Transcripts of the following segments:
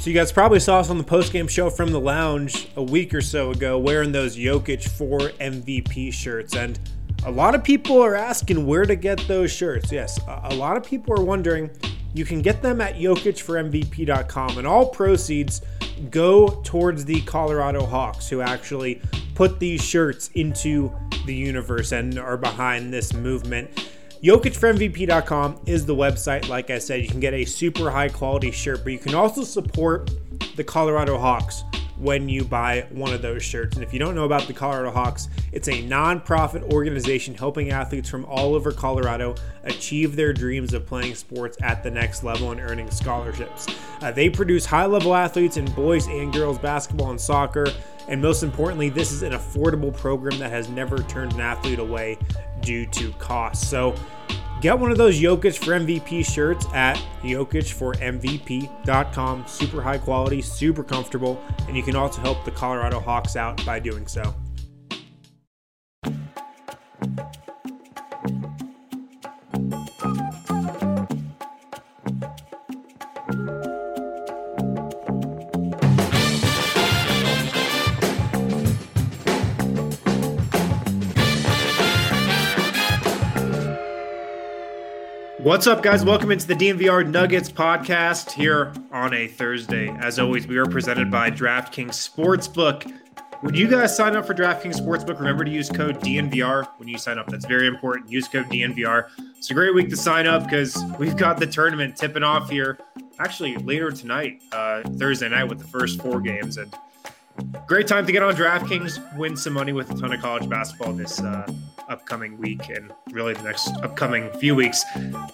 So you guys probably saw us on the post-game show from the lounge a week or so ago wearing those Jokic 4 MVP shirts. And a lot of people are asking where to get those shirts. Yes, a lot of people are wondering. You can get them at jokicformvp.com, and all proceeds go towards the Colorado Hawks, who actually put these shirts into the universe and are behind this movement. JokicForMVP.com is the website. Like I said, you can get a super high quality shirt, but you can also support the Colorado Hawks when you buy one of those shirts. And if you don't know about the Colorado Hawks, it's a non-profit organization helping athletes from all over Colorado achieve their dreams of playing sports at the next level and earning scholarships. Uh, they produce high-level athletes in boys and girls basketball and soccer. And most importantly, this is an affordable program that has never turned an athlete away due to cost. So get one of those Jokic for MVP shirts at jokicformvp.com. Super high quality, super comfortable, and you can also help the Colorado Hawks out by doing so. What's up, guys? Welcome into the DNVR Nuggets podcast here on a Thursday. As always, we are presented by DraftKings Sportsbook. When you guys sign up for DraftKings Sportsbook, remember to use code DNVR when you sign up. That's very important. Use code DNVR. It's a great week to sign up because we've got the tournament tipping off here actually later tonight, uh, Thursday night, with the first four games. And great time to get on DraftKings, win some money with a ton of college basketball this uh, upcoming week and really the next upcoming few weeks.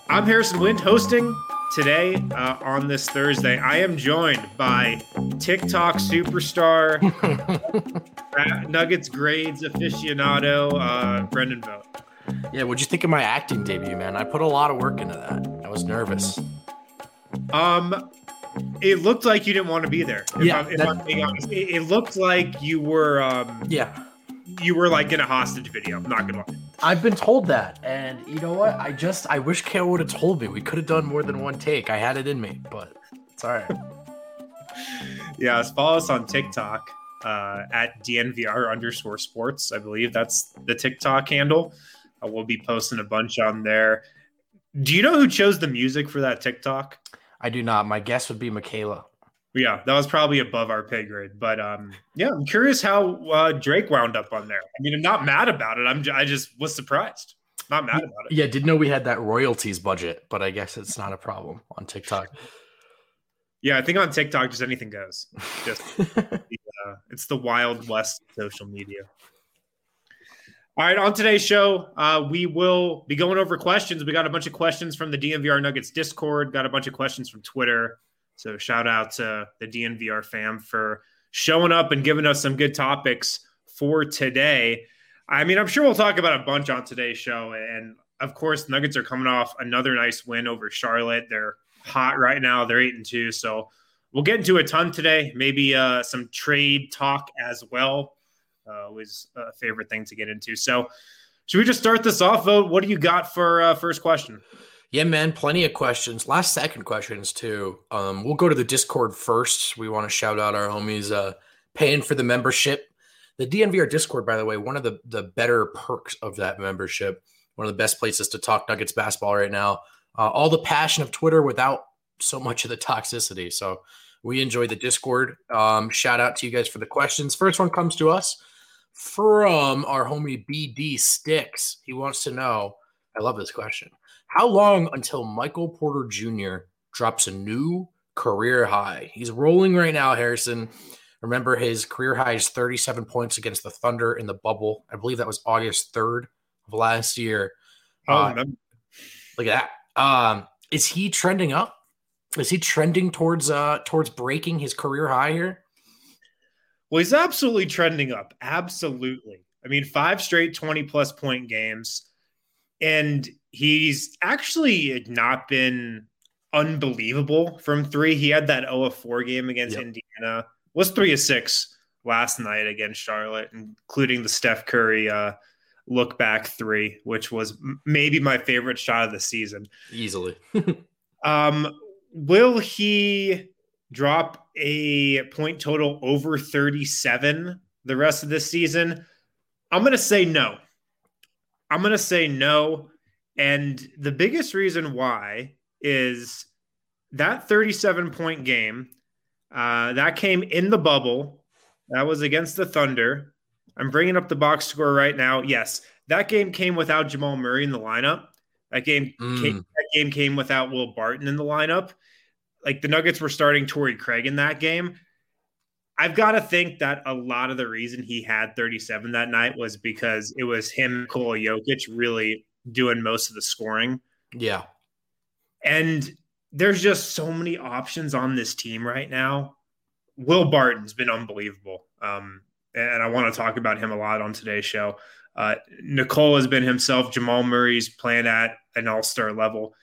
I'm Harrison Wind hosting today uh, on this Thursday. I am joined by TikTok superstar, Nuggets grades aficionado, uh, Brendan Vogt. Yeah, what'd you think of my acting debut, man? I put a lot of work into that. I was nervous. Um, it looked like you didn't want to be there. If yeah, I'm, if I'm being honest, it, it, looked like you were. Um, yeah, you were like in a hostage video. I'm not gonna lie. I've been told that, and you know what? I just I wish Kale would have told me. We could have done more than one take. I had it in me, but it's all right. yeah, follow us on TikTok uh, at DNVR underscore sports. I believe that's the TikTok handle. Uh, we'll be posting a bunch on there. Do you know who chose the music for that TikTok? I do not. My guess would be Michaela yeah, that was probably above our pay grade. But um, yeah, I'm curious how uh, Drake wound up on there. I mean, I'm not mad about it. I'm I just was surprised. Not mad about it. Yeah, didn't know we had that royalties budget, but I guess it's not a problem on TikTok. Yeah, I think on TikTok, just anything goes. Just the, uh, it's the wild west social media. All right, on today's show, uh, we will be going over questions. We got a bunch of questions from the DNVR Nuggets Discord, got a bunch of questions from Twitter. So shout out to the DNVR fam for showing up and giving us some good topics for today. I mean, I'm sure we'll talk about a bunch on today's show. And of course, Nuggets are coming off another nice win over Charlotte. They're hot right now. They're eight and two. So we'll get into a ton today. Maybe uh, some trade talk as well. Uh, was a favorite thing to get into. So should we just start this off, Vogt? What do you got for uh, first question? Yeah, man, plenty of questions. Last second questions too. Um, we'll go to the Discord first. We want to shout out our homies uh, paying for the membership. The DNVR Discord, by the way, one of the the better perks of that membership. One of the best places to talk Nuggets basketball right now. Uh, all the passion of Twitter without so much of the toxicity. So we enjoy the Discord. Um, shout out to you guys for the questions. First one comes to us from our homie BD Sticks. He wants to know. I love this question. How long until Michael Porter Jr. drops a new career high? He's rolling right now, Harrison. Remember, his career high is 37 points against the Thunder in the bubble. I believe that was August 3rd of last year. Oh, uh, look at that. Um, is he trending up? Is he trending towards uh towards breaking his career high here? Well, he's absolutely trending up. Absolutely. I mean, five straight 20 plus point games. And he's actually not been unbelievable from three. He had that 0 4 game against yep. Indiana, was 3 of 6 last night against Charlotte, including the Steph Curry uh, look back three, which was maybe my favorite shot of the season. Easily. um, will he drop a point total over 37 the rest of this season? I'm going to say no. I'm going to say no. And the biggest reason why is that 37 point game uh, that came in the bubble. That was against the Thunder. I'm bringing up the box score right now. Yes, that game came without Jamal Murray in the lineup. That game, mm. came, that game came without Will Barton in the lineup. Like the Nuggets were starting Torrey Craig in that game. I've got to think that a lot of the reason he had 37 that night was because it was him, Nikola Jokic, really doing most of the scoring. Yeah. And there's just so many options on this team right now. Will Barton's been unbelievable. Um, and I want to talk about him a lot on today's show. Uh, Nikola has been himself. Jamal Murray's playing at an all star level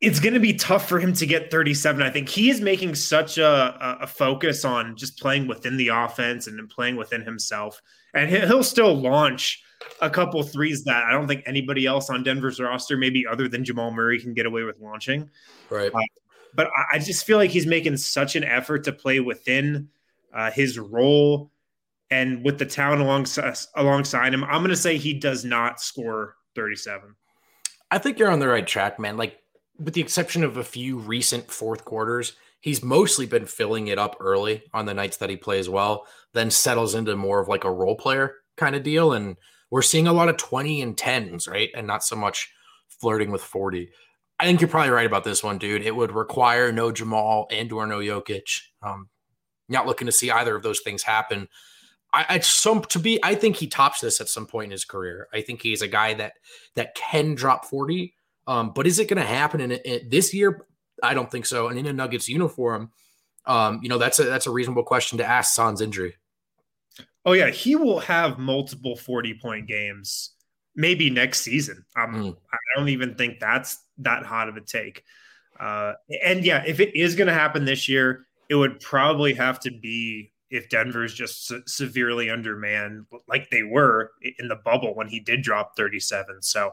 it's going to be tough for him to get 37. I think he is making such a, a focus on just playing within the offense and playing within himself. And he'll still launch a couple threes that I don't think anybody else on Denver's roster, maybe other than Jamal Murray, can get away with launching. Right. Uh, but I just feel like he's making such an effort to play within uh, his role and with the talent alongside, alongside him. I'm going to say he does not score 37. I think you're on the right track, man. Like with the exception of a few recent fourth quarters, he's mostly been filling it up early on the nights that he plays well, then settles into more of like a role player kind of deal. And we're seeing a lot of 20 and 10s, right? And not so much flirting with 40. I think you're probably right about this one, dude. It would require no Jamal and or no Jokic. Um, not looking to see either of those things happen. I, I some to be, I think he tops this at some point in his career. I think he's a guy that that can drop 40 um, but is it going to happen in, in, this year? I don't think so. And in a Nuggets uniform, um, you know, that's a that's a reasonable question to ask. Sans injury. Oh yeah, he will have multiple forty point games, maybe next season. Um, mm. I don't even think that's that hot of a take. Uh, and yeah, if it is going to happen this year, it would probably have to be if Denver's just se- severely undermanned, like they were in the bubble when he did drop 37. So,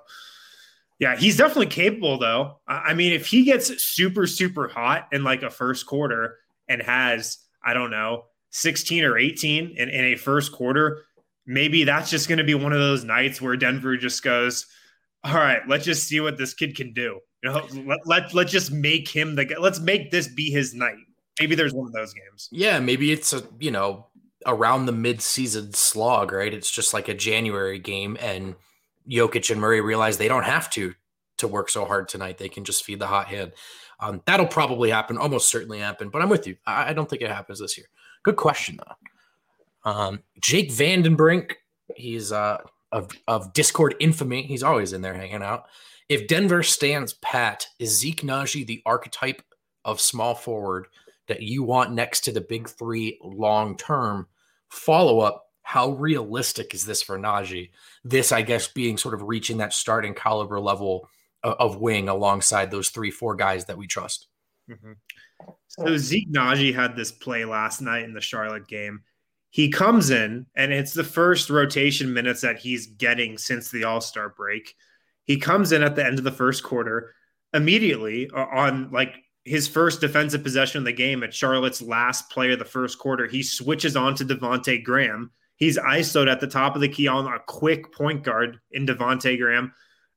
yeah, he's definitely capable though. I mean, if he gets super, super hot in like a first quarter and has, I don't know, 16 or 18 in, in a first quarter, maybe that's just going to be one of those nights where Denver just goes, all right, let's just see what this kid can do. You know, let, let, let's just make him the let's make this be his night. Maybe there's one of those games. Yeah, maybe it's a, you know, around the mid-season slog, right? It's just like a January game and – Jokic and Murray realize they don't have to to work so hard tonight. They can just feed the hot hand. Um, that'll probably happen, almost certainly happen. But I'm with you. I, I don't think it happens this year. Good question though. Um, Jake Vandenbrink, he's uh, of of Discord infamy. He's always in there hanging out. If Denver stands pat, is Zeke Nnaji the archetype of small forward that you want next to the big three long term? Follow up how realistic is this for Nnaji? This, I guess, being sort of reaching that starting caliber level of, of wing alongside those three, four guys that we trust. Mm-hmm. So Zeke Nnaji had this play last night in the Charlotte game. He comes in, and it's the first rotation minutes that he's getting since the All Star break. He comes in at the end of the first quarter immediately on like his first defensive possession of the game at Charlotte's last play of the first quarter. He switches on to Devonte Graham He's ISO'd at the top of the key on a quick point guard in Devonte Graham.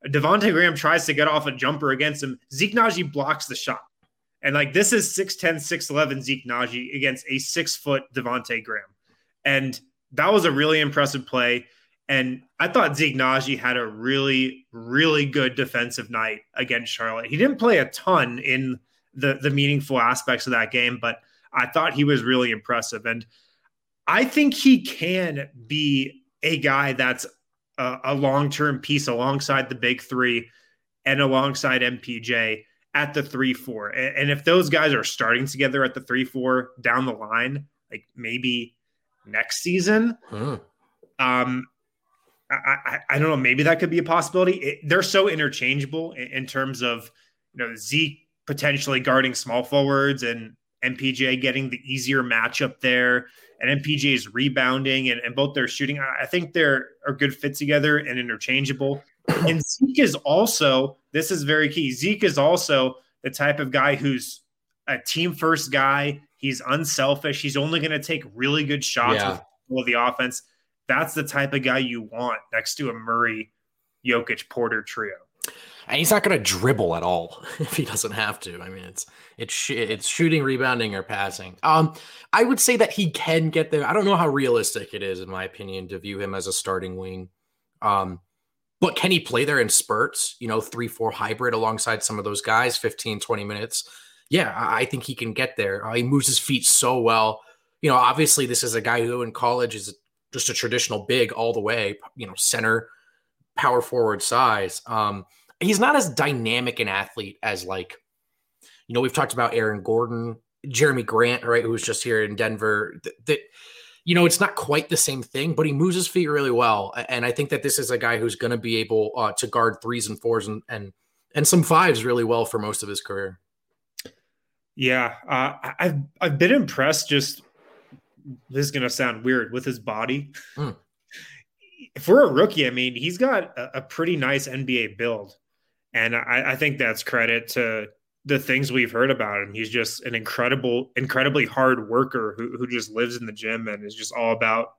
Devonte Graham tries to get off a jumper against him. Zeke Nnaji blocks the shot. And like this is 6'10, 6'11 Zeke Nnaji against a six foot Devonte Graham. And that was a really impressive play. And I thought Zeke Nnaji had a really, really good defensive night against Charlotte. He didn't play a ton in the the meaningful aspects of that game, but I thought he was really impressive. And I think he can be a guy that's a, a long term piece alongside the big three and alongside MPJ at the three four. And, and if those guys are starting together at the three four down the line, like maybe next season, hmm. um, I, I, I, don't know. Maybe that could be a possibility. It, they're so interchangeable in, in, terms of you know Zeke potentially guarding small forwards and MPJ getting the easier matchup there and MPJ is rebounding and, and both their shooting. I think they're are good fit together and interchangeable. And Zeke is also, this is very key. Zeke is also the type of guy who's a team first guy. He's unselfish. He's only going to take really good shots yeah. with the offense. That's the type of guy you want next to a Murray, Jokic, Porter trio. And he's not going to dribble at all if he doesn't have to. I mean, it's it's it's shooting, rebounding, or passing. Um, I would say that he can get there. I don't know how realistic it is, in my opinion, to view him as a starting wing. Um, but can he play there in spurts? You know, three four hybrid alongside some of those guys, 15, 20 minutes. Yeah, I think he can get there. Uh, he moves his feet so well. You know, obviously, this is a guy who in college is just a traditional big all the way. You know, center, power forward size. Um, he's not as dynamic an athlete as like, you know, we've talked about Aaron Gordon, Jerami Grant, right, who was just here in Denver. That, that you know, it's not quite the same thing, but he moves his feet really well, and I think that this is a guy who's going to be able uh, to guard threes and fours and and and some fives really well for most of his career. Yeah, uh, I've I've been impressed. Just this is going to sound weird with his body. Mm. For a rookie, I mean, he's got a, a pretty nice NBA build. And I, I think that's credit to the things we've heard about him. He's just an incredible, incredibly hard worker who, who just lives in the gym and is just all about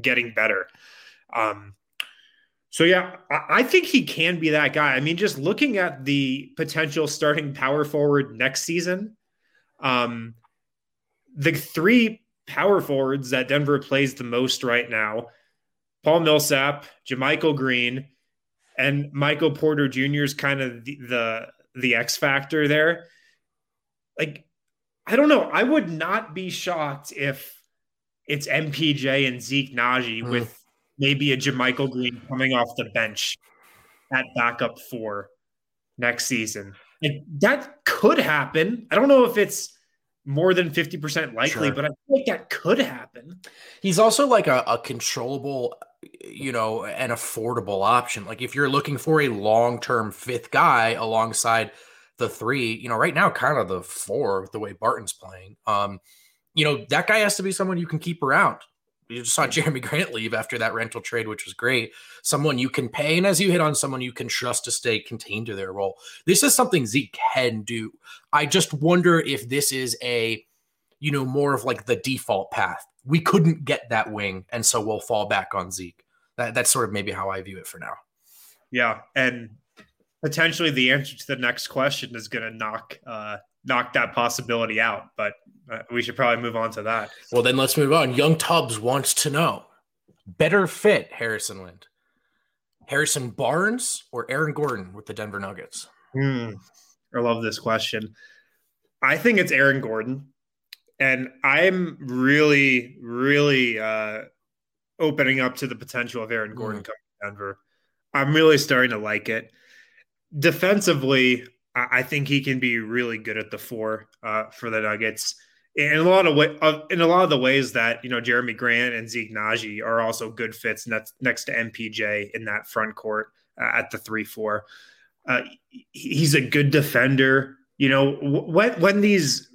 getting better. Um, so yeah, I, I think he can be that guy. I mean, just looking at the potential starting power forward next season, um, the three power forwards that Denver plays the most right now, Paul Millsap, JaMychal Green, and Michael Porter Jr. is kind of the, the the X factor there. Like, I don't know. I would not be shocked if it's MPJ and Zeke Nnaji mm. with maybe a JaMychal Green coming off the bench at backup four next season. Like, that could happen. I don't know if it's more than 50% likely, sure. but I think like that could happen. He's also like a, a controllable you know, an affordable option. Like if you're looking for a long term fifth guy alongside the three, you know, right now, kind of the four, the way Barton's playing, um, you know, that guy has to be someone you can keep around. You just saw Jerami Grant leave after that rental trade, which was great. Someone you can pay, and as you hit on, someone you can trust to stay contained to their role. This is something Zeke can do. I just wonder if this is a, you know, more of like the default path we couldn't get that wing, and so we'll fall back on Zeke. That, that's sort of maybe how I view it for now. Yeah, and potentially the answer to the next question is going to knock uh, knock that possibility out. But uh, we should probably move on to that. Well, then let's move on. Young Tubbs wants to know better fit Harrison Wind, Harrison Barnes, or Aaron Gordon with the Denver Nuggets. Mm, I love this question. I think it's Aaron Gordon and I'm really, really uh, opening up to the potential of Aaron Gordon mm. coming to Denver. I'm really starting to like it. Defensively, I, I think he can be really good at the four uh, for the Nuggets. In a lot of way, uh, in a lot of the ways that you know Jerami Grant and Zeke Nnaji are also good fits next next to MPJ in that front court uh, at the three four. Uh, he's a good defender. You know when when these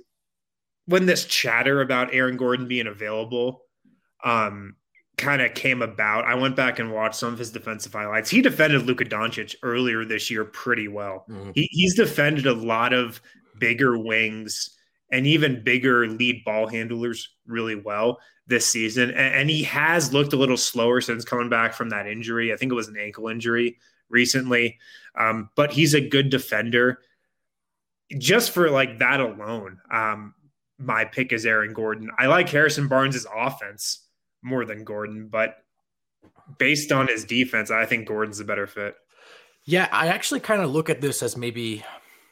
when this chatter about Aaron Gordon being available um, kind of came about, I went back and watched some of his defensive highlights. He defended Luka Doncic earlier this year pretty well. Mm-hmm. He, he's defended a lot of bigger wings and even bigger lead ball handlers really well this season. And, and, he has looked a little slower since coming back from that injury. I think it was an ankle injury recently. Um, but he's a good defender. Just for like that alone, um, my pick is Aaron Gordon. I like Harrison Barnes' offense more than Gordon, but based on his defense, I think Gordon's a better fit. Yeah, I actually kind of look at this as maybe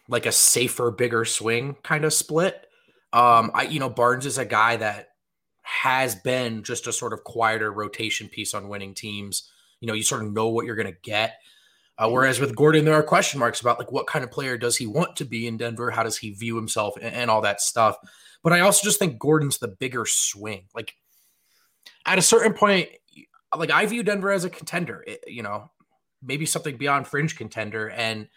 like a safer, bigger swing kind of split. Um, I you know, Barnes is a guy that has been just a sort of quieter rotation piece on winning teams. You know, you sort of know what you're going to get. Uh, whereas with Gordon, there are question marks about like what kind of player does he want to be in Denver? How does he view himself and, and all that stuff? But I also just think Gordon's the bigger swing. Like at a certain point, like I view Denver as a contender, you know, maybe something beyond fringe contender. And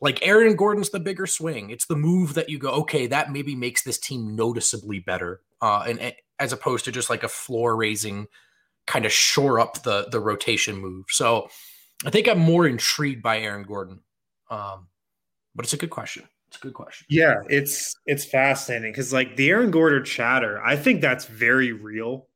like Aaron Gordon's the bigger swing. It's the move that you go, okay, that maybe makes this team noticeably better. Uh, and, and as opposed to just like a floor raising kind of shore up the the rotation move. So I think I'm more intrigued by Aaron Gordon. Um, but it's a good question. It's a good question. Yeah, it's it's fascinating because like the Aaron Gordon chatter, I think that's very real.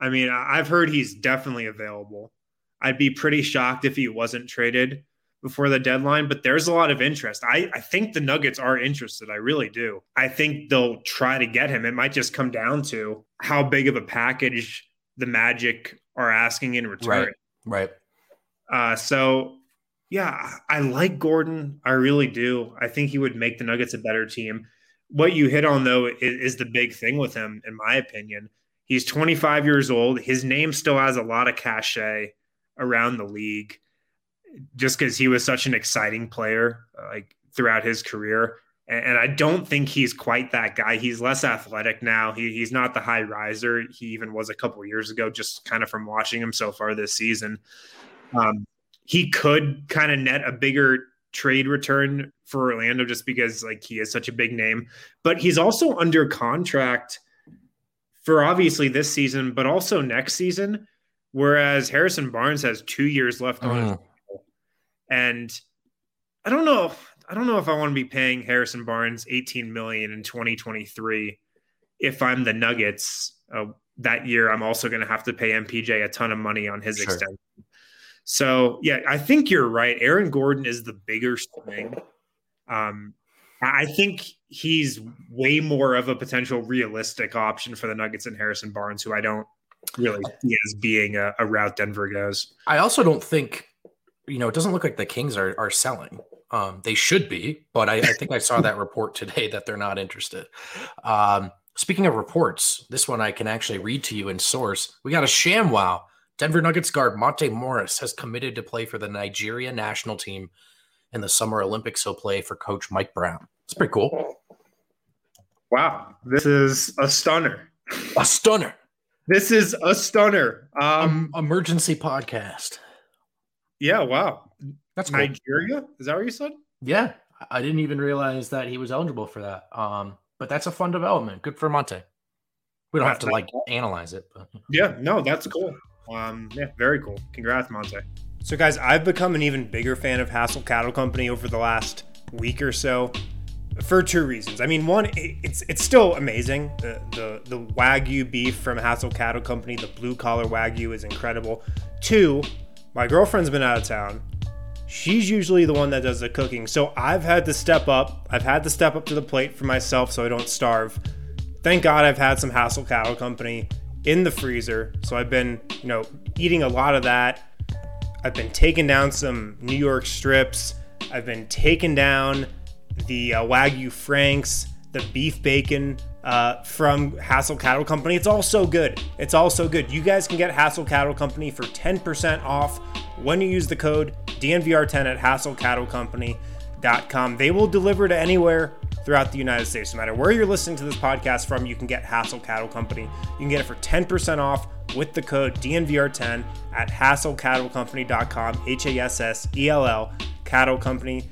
I mean, I've heard he's definitely available. I'd be pretty shocked if he wasn't traded before the deadline, but there's a lot of interest. I, I think the Nuggets are interested. I really do. I think they'll try to get him. It might just come down to how big of a package the Magic are asking in return. Right. Right. Uh, so, yeah, I like Gordon. I really do. I think he would make the Nuggets a better team. What you hit on, though, is, is the big thing with him, in my opinion. He's 25 years old. His name still has a lot of cachet around the league just because he was such an exciting player like throughout his career. And, and, I don't think he's quite that guy. He's less athletic now. He, he's not the high riser he even was a couple years ago, just kind of from watching him so far this season. Um, he could kind of net a bigger trade return for Orlando just because like he is such a big name, but he's also under contract for obviously this season, but also next season. Whereas Harrison Barnes has two years left on his and I don't know. I don't know if I want to be paying Harrison Barnes 18 million in 2023 if I'm the Nuggets. Uh, that year, I'm also going to have to pay MPJ a ton of money on his sure. extension. So yeah, I think you're right. Aaron Gordon is the bigger swing. Um, I think he's way more of a potential realistic option for the Nuggets than Harrison Barnes, who I don't really see as being a, a route Denver goes. I also don't think you know, it doesn't look like the Kings are are selling. Um, they should be, but I, I think I saw that report today that they're not interested. Um, speaking of reports, this one I can actually read to you in source. We got a sham wow. Denver Nuggets guard Monte Morris has committed to play for the Nigeria national team in the Summer Olympics. He'll play for Coach Mike Brown. It's pretty cool. Wow, this is a stunner. A stunner. This is a stunner. Um, um emergency podcast. Yeah, wow. That's cool. Nigeria. Is that what you said? Yeah, I didn't even realize that he was eligible for that. Um, but that's a fun development. Good for Monte. We don't have to like analyze it, but yeah, no, that's cool. Um, yeah, very cool. Congrats, Monte. So, guys, I've become an even bigger fan of Hassell Cattle Company over the last week or so for two reasons. I mean, one, it's it's still amazing. The the the wagyu beef from Hassell Cattle Company, the blue collar wagyu, is incredible. Two, my girlfriend's been out of town. She's usually the one that does the cooking. So I've had to step up. I've had to step up to the plate for myself so I don't starve. Thank God I've had some Hassel Cattle Company in the freezer. So I've been, you know, eating a lot of that. I've been taking down some New York strips. I've been taking down the uh, Wagyu Franks, the beef bacon uh, from Hassell Cattle Company. It's all so good. It's all so good. You guys can get Hassell Cattle Company for 10% off when you use the code DNVR10 at hassellcattlecompany.com. They will deliver to anywhere throughout the United States. No matter where you're listening to this podcast from, you can get Hassell Cattle Company. You can get it for 10% off with the code DNVR10 at hassellcattlecompany.com, H A S S E L L, Cattle Company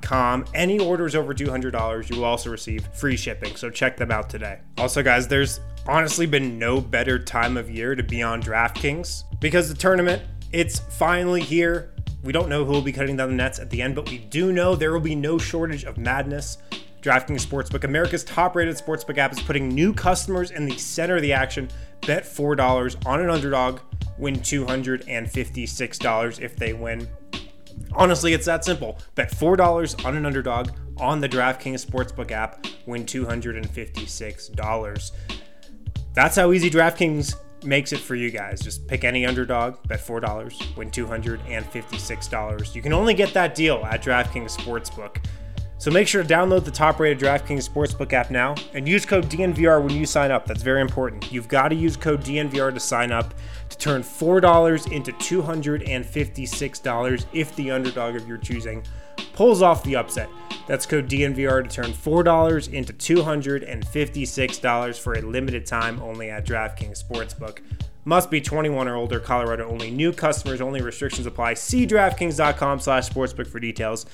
com. Any orders over $200, you will also receive free shipping. So check them out today. Also, guys, there's honestly been no better time of year to be on DraftKings because the tournament, it's finally here. We don't know who will be cutting down the nets at the end, but we do know there will be no shortage of madness. DraftKings Sportsbook, America's top rated sportsbook app, is putting new customers in the center of the action. Bet $4 on an underdog, win $256 if they win. Honestly, it's that simple. Bet $4 on an underdog on the DraftKings Sportsbook app, win $256. That's how easy DraftKings makes it for you guys. Just pick any underdog, bet $4, win $256. You can only get that deal at DraftKings Sportsbook. So make sure to download the top rated DraftKings Sportsbook app now and use code DNVR when you sign up. That's very important. You've got to use code DNVR to sign up to turn $4 into $256 if the underdog of your choosing pulls off the upset. That's code DNVR to turn $4 into $256 for a limited time only at DraftKings Sportsbook. Must be 21 or older, Colorado only. New customers only. Restrictions apply. See DraftKings.com slash sportsbook for details.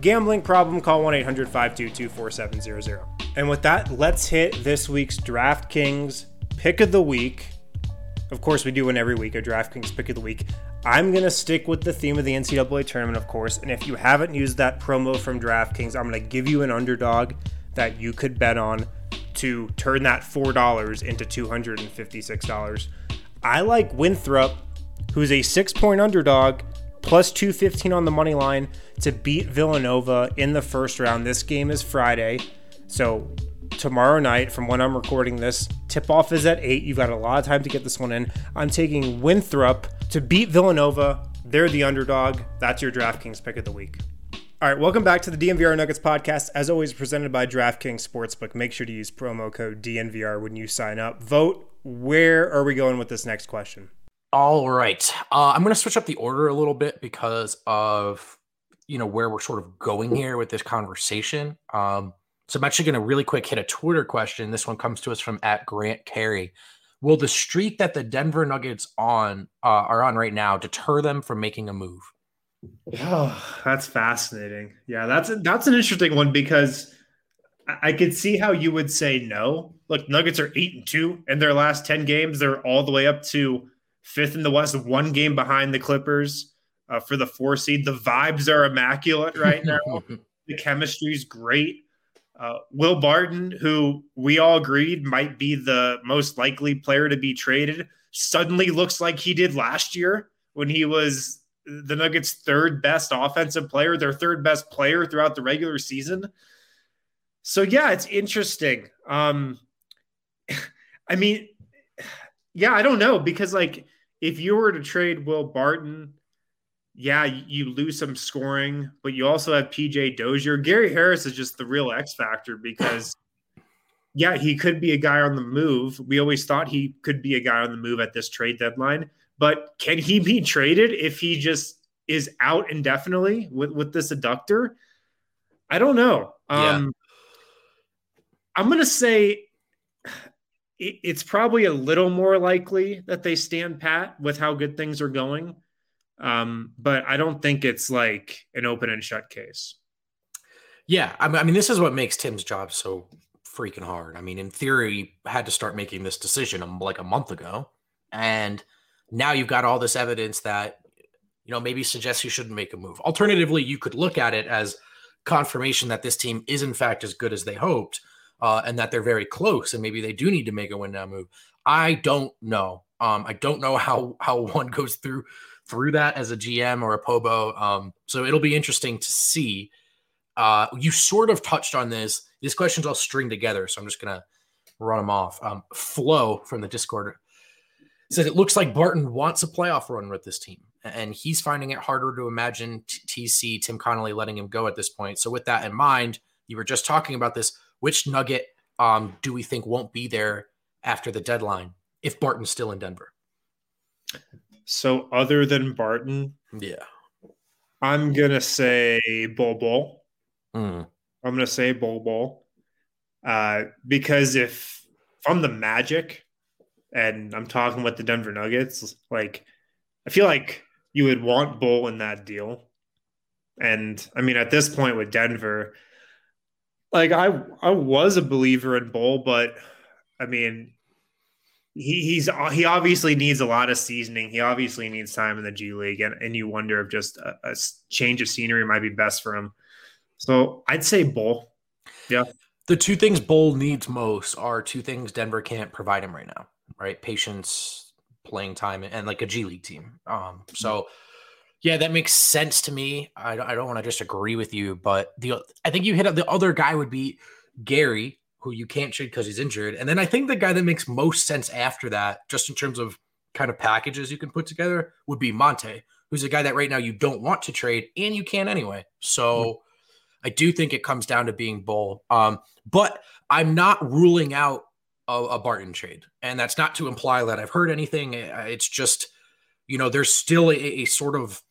Gambling problem, call 1 800 522 4700. And with that, let's hit this week's DraftKings pick of the week. Of course, we do one every week, a DraftKings pick of the week. I'm going to stick with the theme of the NCAA tournament, of course. And if you haven't used that promo from DraftKings, I'm going to give you an underdog that you could bet on to turn that $4 into $256. I like Winthrop, who's a six point underdog, plus 215 on the money line to beat Villanova in the first round. This game is Friday. So tomorrow night, from when I'm recording this, tip off is at 8. You've got a lot of time to get this one in. I'm taking Winthrop to beat Villanova. They're the underdog. That's your DraftKings pick of the week. All right, welcome back to the DNVR Nuggets podcast. As always, presented by DraftKings Sportsbook. Make sure to use promo code DNVR when you sign up. Vogt. Where are we going with this next question? All right, uh, I'm going to switch up the order a little bit because of you know where we're sort of going here with this conversation. Um, so I'm actually going to really quick hit a Twitter question. This one comes to us from at Grant Carey. Will the streak that the Denver Nuggets on uh, are on right now deter them from making a move? Oh, that's fascinating. Yeah, that's a, that's an interesting one because I, I could see how you would say no. Look, Nuggets are eight and two in their last ten games. They're all the way up to fifth in the West, one game behind the Clippers uh, for the four seed. The vibes are immaculate right now. the chemistry is great. Uh, Will Barton, who we all agreed might be the most likely player to be traded, suddenly looks like he did last year when he was the Nuggets' third best offensive player, their third best player throughout the regular season. So yeah, it's interesting. Um, I mean, yeah, I don't know because like if you were to trade Will Barton yeah, you lose some scoring, but you also have PJ Dozier. Gary Harris is just the real X factor because, yeah, he could be a guy on the move. We always thought he could be a guy on the move at this trade deadline, but can he be traded if he just is out indefinitely with, with this adductor? I don't know. Um, yeah. I'm going to say it's probably a little more likely that they stand pat with how good things are going. Um, but I don't think it's like an open and shut case. Yeah, I mean, this is what makes Tim's job so freaking hard. I mean, in theory, had to start making this decision like a month ago, and now you've got all this evidence that you know maybe suggests you shouldn't make a move. Alternatively, you could look at it as confirmation that this team is in fact as good as they hoped, uh, and that they're very close, and maybe they do need to make a win now move. I don't know. Um, I don't know how how one goes through through that as a GM or a Pobo. Um, so it'll be interesting to see. Uh, you sort of touched on this. These questions all string together, so I'm just gonna run them off. Um, Flo from the Discord says it looks like Barton wants a playoff run with this team, and he's finding it harder to imagine TC Tim Connolly letting him go at this point. So with that in mind, you were just talking about this. Which Nugget um, do we think won't be there after the deadline if Barton's still in Denver? So other than Barton, yeah, I'm gonna say Bol Bol. Mm. I'm gonna say Bol Bol. Uh, because if from the Magic, and I'm talking with the Denver Nuggets, like I feel like you would want Bol in that deal. And I mean, at this point with Denver, like I I was a believer in Bol, but I mean, he, he's he obviously needs a lot of seasoning. He obviously needs time in the G League, and, and you wonder if just a, a change of scenery might be best for him. So I'd say Bol. Yeah. The two things Bol needs most are two things Denver can't provide him right now, right? Patience, playing time, and like a G League team. Um, so yeah, that makes sense to me. I, I don't want to just agree with you, but the I think you hit up the other guy would be Gary, who you can't trade because he's injured. And then I think the guy that makes most sense after that, just in terms of kind of packages you can put together, would be Monte, who's a guy that right now you don't want to trade and you can anyway. So mm-hmm. I do think it comes down to being Bol. Um, but I'm not ruling out a, a, Barton trade. And that's not to imply that I've heard anything. It's just, you know, there's still a, a sort of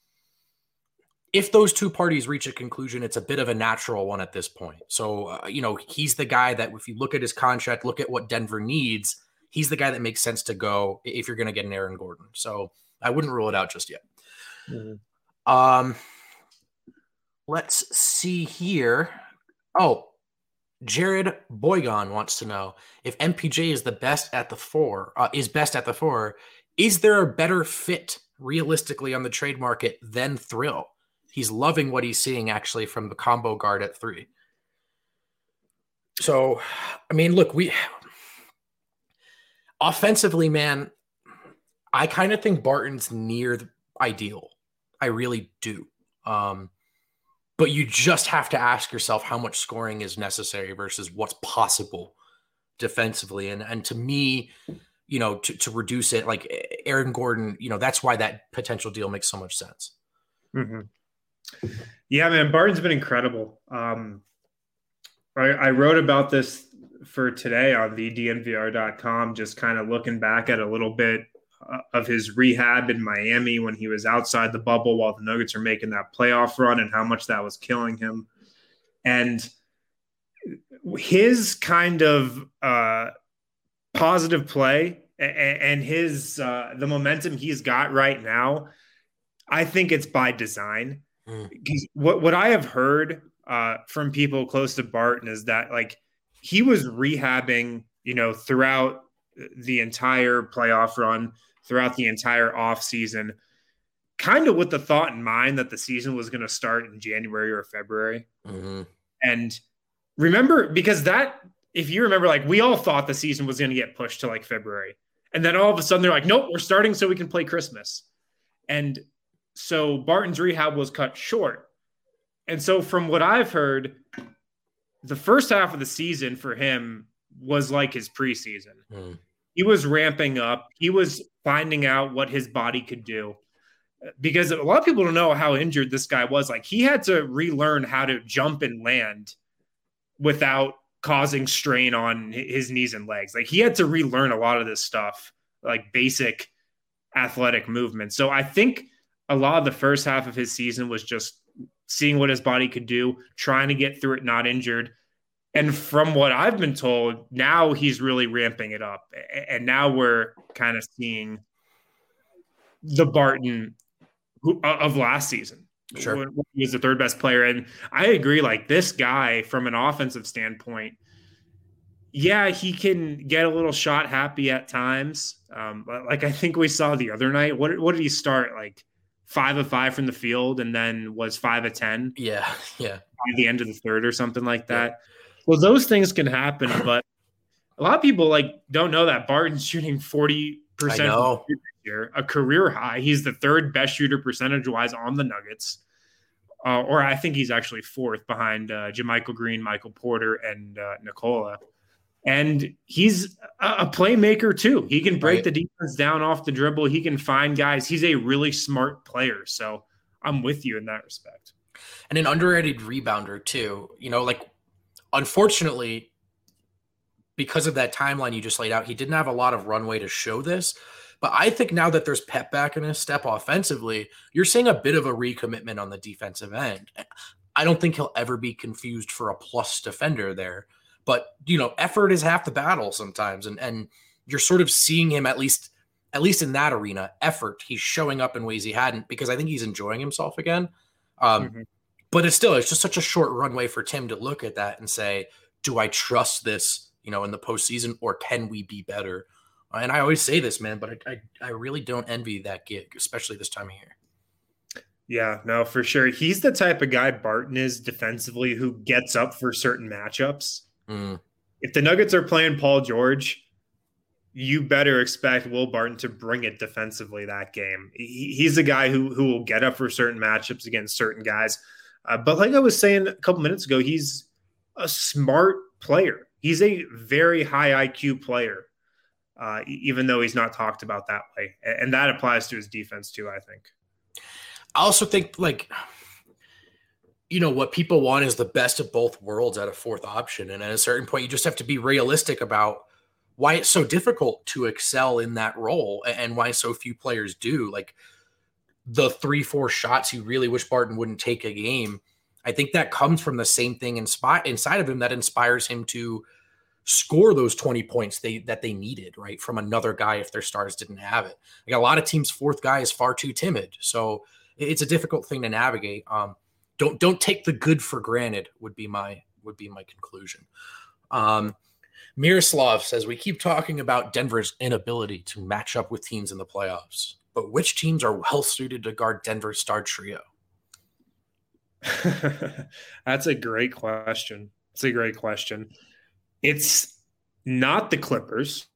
if those two parties reach a conclusion, it's a bit of a natural one at this point. So, uh, you know, he's the guy that if you look at his contract, look at what Denver needs, he's the guy that makes sense to go if you're going to get an Aaron Gordon. So I wouldn't rule it out just yet. Mm-hmm. Um, let's see here. Oh, Jared Boygon wants to know if MPJ is the best at the four, uh, is best at the four. is there a better fit realistically on the trade market than Thrill? He's loving what he's seeing actually from the combo guard at three. So, I mean, look, we offensively, man, I kind of think Barton's near the ideal. I really do. Um, but you just have to ask yourself how much scoring is necessary versus what's possible defensively. And and to me, you know, to, to reduce it, like Aaron Gordon, you know, that's why that potential deal makes so much sense. Mm-hmm. Yeah, man, Barton's been incredible. Um, I, I wrote about this for today on the DNVR.com, just kind of looking back at a little bit uh, of his rehab in Miami when he was outside the bubble while the Nuggets are making that playoff run and how much that was killing him. And his kind of uh, positive play and his uh, the momentum he's got right now, I think it's by design. Because mm. what what I have heard uh, from people close to Barton is that like he was rehabbing, you know, throughout the entire playoff run, throughout the entire off season, kind of with the thought in mind that the season was going to start in January or February. Mm-hmm. And remember, because that, if you remember, like we all thought the season was going to get pushed to like February. And then all of a sudden they're like, nope, we're starting so we can play Christmas. And so Barton's rehab was cut short. And so, from what I've heard, the first half of the season for him was like his preseason. Mm. He was ramping up, he was finding out what his body could do. Because a lot of people don't know how injured this guy was. Like, he had to relearn how to jump and land without causing strain on his knees and legs. Like, he had to relearn a lot of this stuff, like basic athletic movement. So, I think a lot of the first half of his season was just seeing what his body could do, trying to get through it not injured. And from what I've been told, now he's really ramping it up. And now we're kind of seeing the Barton who, of last season. Sure. He was the third best player. And I agree, like this guy, from an offensive standpoint, yeah, he can get a little shot happy at times. Um, like I think we saw the other night. What, what did he start? Like five of five from the field and then was five of 10. Yeah. Yeah. By the end of the third or something like that. Yeah. Well, those things can happen, but a lot of people like don't know that Barton's shooting 40% this year, a career high. He's the third best shooter percentage wise on the Nuggets. Uh, or I think he's actually fourth behind uh, JaMychal Green, Michael Porter, and uh, Nikola and he's a playmaker too. He can break right. the defense down off the dribble. He can find guys. He's a really smart player. So I'm with you in that respect. And an underrated rebounder too. You know, like unfortunately, because of that timeline you just laid out, he didn't have a lot of runway to show this. But I think now that there's pep back in his step offensively, you're seeing a bit of a recommitment on the defensive end. I don't think he'll ever be confused for a plus defender there. But you know, effort is half the battle sometimes, and and you're sort of seeing him at least at least in that arena, effort. He's showing up in ways he hadn't because I think he's enjoying himself again. Um, mm-hmm. But it's still it's just such a short runway for Tim to look at that and say, "Do I trust this?" You know, in the postseason, or can we be better? And I always say this, man, but I, I, I really don't envy that gig, especially this time of year. Yeah, no, for sure. He's the type of guy Barton is defensively who gets up for certain matchups Mm. If the Nuggets are playing Paul George, you better expect Will Barton to bring it defensively that game. He, he's a guy who who will get up for certain matchups against certain guys. Uh, but like I was saying a couple minutes ago, he's a smart player. He's a very high IQ player, uh, even though he's not talked about that way. And that applies to his defense too, I think. I also think like you know what people want is the best of both worlds at a fourth option. And at a certain point you just have to be realistic about why it's so difficult to excel in that role and why so few players do. Like the three four shots you really wish barton wouldn't take a game i think that comes from the same thing in spot inside of him that inspires him to score those 20 points they that they needed right from another guy if their stars didn't have it. Like a lot of teams fourth guy is far too timid. So it's a difficult thing to navigate. Um don't don't take the good for granted would be my would be my conclusion um Miroslav says we keep talking about Denver's inability to match up with teams in the playoffs, but which teams are well suited to guard Denver's star trio? That's a great question. It's a great question. It's not the Clippers.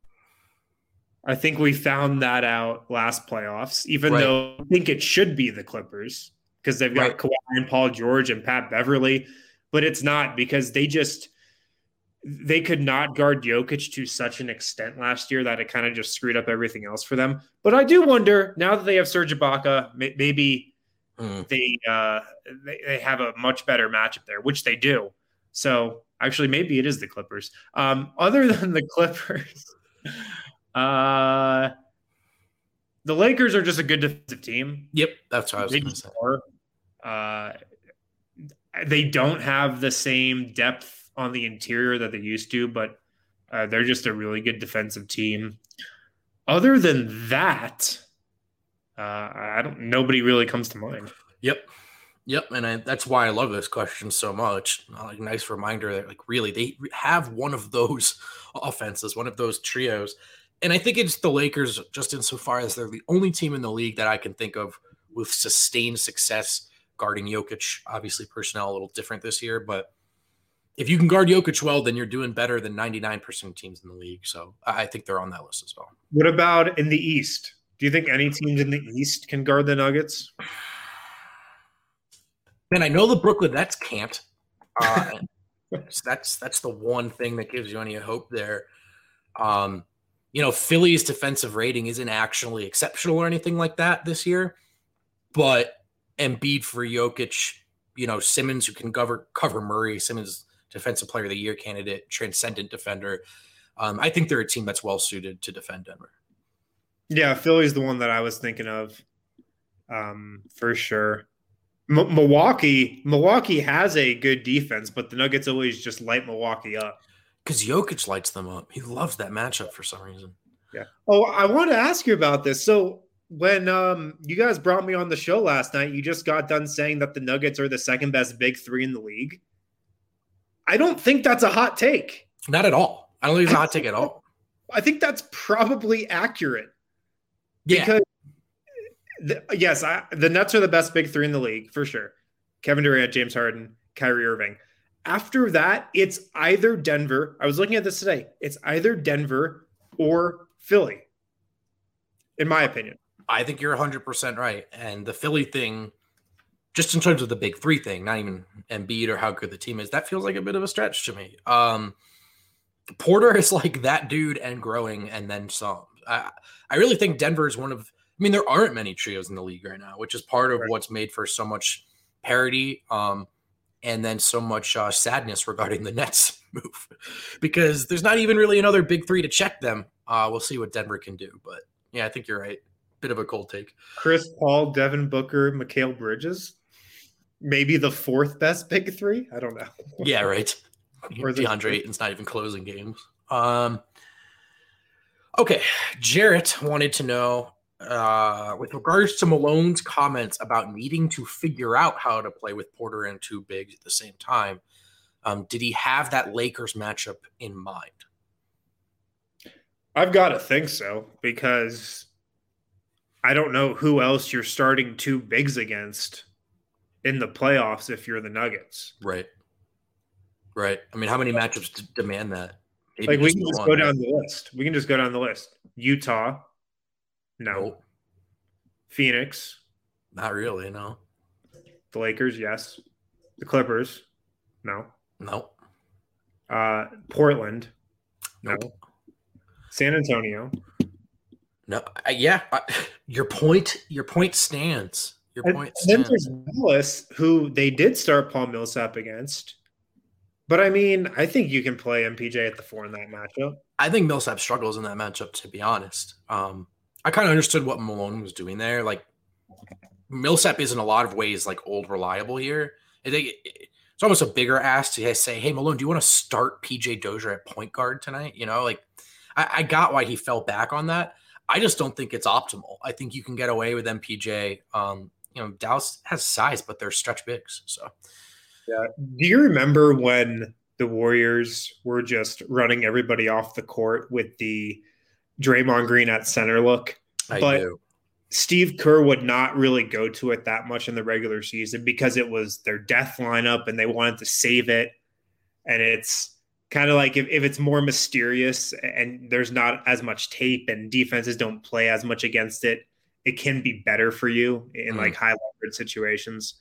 I think we found that out last playoffs, even right. though I think it should be the Clippers because they've got right. Kawhi and Paul George and Pat Beverley, but it's not because they just they could not guard Jokic to such an extent last year that it kind of just screwed up everything else for them. But I do wonder now that they have Serge Ibaka, maybe mm. they, uh, they they have a much better matchup there, which they do. So actually, maybe it is the Clippers. Um, other than the Clippers, uh, the Lakers are just a good defensive team. Yep, that's what I was going to say. Uh, they don't have the same depth on the interior that they used to, but uh, they're just a really good defensive team. Other than that, uh, I don't. Nobody really comes to mind. Yep, yep, and I, that's why I love this question so much. Like, nice reminder that, like, really, they have one of those offenses, one of those trios, and I think it's the Lakers, just insofar as they're the only team in the league that I can think of with sustained success guarding Jokic. Obviously, personnel a little different this year, but if you can guard Jokic well, then you're doing better than 99% of teams in the league. So I think they're on that list as well. What about in the East? Do you think any teams in the East can guard the Nuggets? Man, I know the Brooklyn Nets can't. Uh, so that's that's the one thing that gives you any hope there. Um, you know, Philly's defensive rating isn't actually exceptional or anything like that this year, but Embiid for Jokic, you know, Simmons who can cover cover Murray. Simmons defensive player of the year candidate, transcendent defender. Um, I think they're a team that's well suited to defend Denver. Yeah, Philly's the one that I was thinking of um, for sure. M- Milwaukee, Milwaukee has a good defense, but the Nuggets always just light Milwaukee up. Because Jokic lights them up. He loves that matchup for some reason. Yeah. Oh, I want to ask you about this. So when um, you guys brought me on the show last night, you just got done saying that the Nuggets are the second best big three in the league. I don't think that's a hot take. Not at all. I don't think it's a hot take at all. I think that's probably accurate. Yeah. Because the, yes, I, the Nets are the best big three in the league for sure. Kevin Durant, James Harden, Kyrie Irving. After that, it's either Denver. I was looking at this today. It's either Denver or Philly, in my opinion. I think you're 100% right. And the Philly thing just in terms of the big three thing, not even Embiid or how good the team is, that feels like a bit of a stretch to me. Um, Porter is like that dude and growing and then some. I, I really think Denver is one of, I mean, there aren't many trios in the league right now, which is part of right. what's made for so much parity um, and then so much uh, sadness regarding the Nets move because there's not even really another big three to check them. Uh, we'll see what Denver can do. But yeah, I think you're right. Bit of a cold take. Chris Paul, Devin Booker, Mikal Bridges maybe the fourth best big three. I don't know. yeah, right. Or DeAndre Ayton's not even closing games. Um, okay, Jarrett wanted to know uh, with regards to Malone's comments about needing to figure out how to play with Porter and two bigs at the same time. Um, did he have that Lakers matchup in mind? I've got to think so because I don't know who else you're starting two bigs against in the playoffs if you're the Nuggets. Right. Right. I mean, how many matchups demand that? Maybe like we can just go down the list. We can just go down the list. Utah, no. Nope. Phoenix, not really. No. The Lakers, yes. The Clippers, no. No. Uh, Portland, no. San Antonio, no. Uh, yeah, your point. Your point stands. Your and point. Then there's Dallas, who they did start Paul Millsap against. But I mean, I think you can play MPJ at the four in that matchup. I think Millsap struggles in that matchup, to be honest. Um, I kind of understood what Malone was doing there. Like Millsap is in a lot of ways like old reliable here. I think it's almost a bigger ask to say, "Hey Malone, do you want to start PJ Dozier at point guard tonight?" You know, like I, I got why he fell back on that. I just don't think it's optimal. I think you can get away with MPJ. Um, you know, Dallas has size, but they're stretch bigs. So, yeah. Do you remember when the Warriors were just running everybody off the court with the Draymond Green at center look. I but do. Steve Kerr would not really go to it that much in the regular season because it was their death lineup and they wanted to save it. And it's kind of like if, if it's more mysterious and there's not as much tape and defenses don't play as much against it, it can be better for you in Mm. like high leverage situations.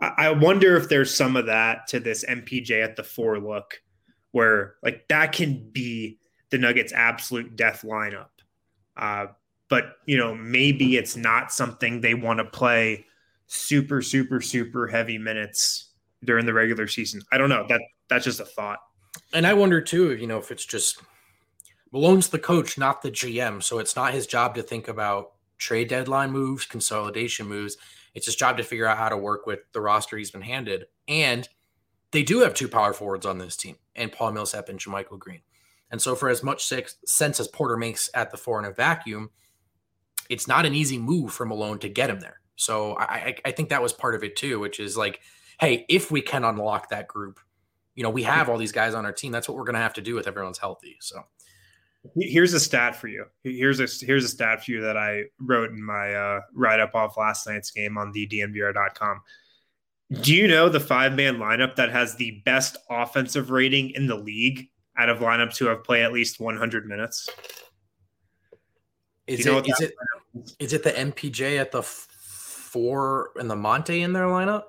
I, I wonder if there's some of that to this MPJ at the four look where like that can be the Nuggets' absolute death lineup. Uh, but you know maybe it's not something they want to play super super super heavy minutes during the regular season i don't know that that's just a thought And I wonder too, you know, if it's just Malone's the coach, not the GM. So it's not his job to think about trade deadline moves, consolidation moves. It's his job to figure out how to work with the roster he's been handed. And they do have two power forwards on this team, and Paul Millsap and JaMychal Green. And so, for as much sense as Porter makes at the four in a vacuum, it's not an easy move for Malone to get him there. So I, I, think that was part of it too, which is like, hey, if we can unlock that group, you know, we have all these guys on our team. That's what we're going to have to do if everyone's healthy. So here's a stat for you here's a here's a stat for you that i wrote in my uh, write-up off last night's game on the dnvr.com do you know the five-man lineup that has the best offensive rating in the league out of lineups who have played at least 100 minutes is it is it is it the MPJ at the four and the Monte in their lineup?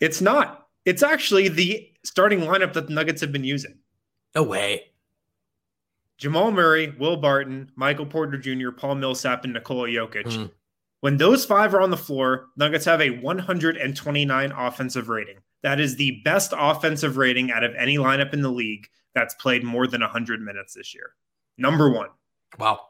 it's not it's actually the starting lineup that the nuggets have been using No way. Jamal Murray, Will Barton, Michael Porter Jr., Paul Millsap, and Nikola Jokic. Mhm. When those five are on the floor, Nuggets have a 129 offensive rating. That is the best offensive rating out of any lineup in the league that's played more than 100 minutes this year. Number one. Wow.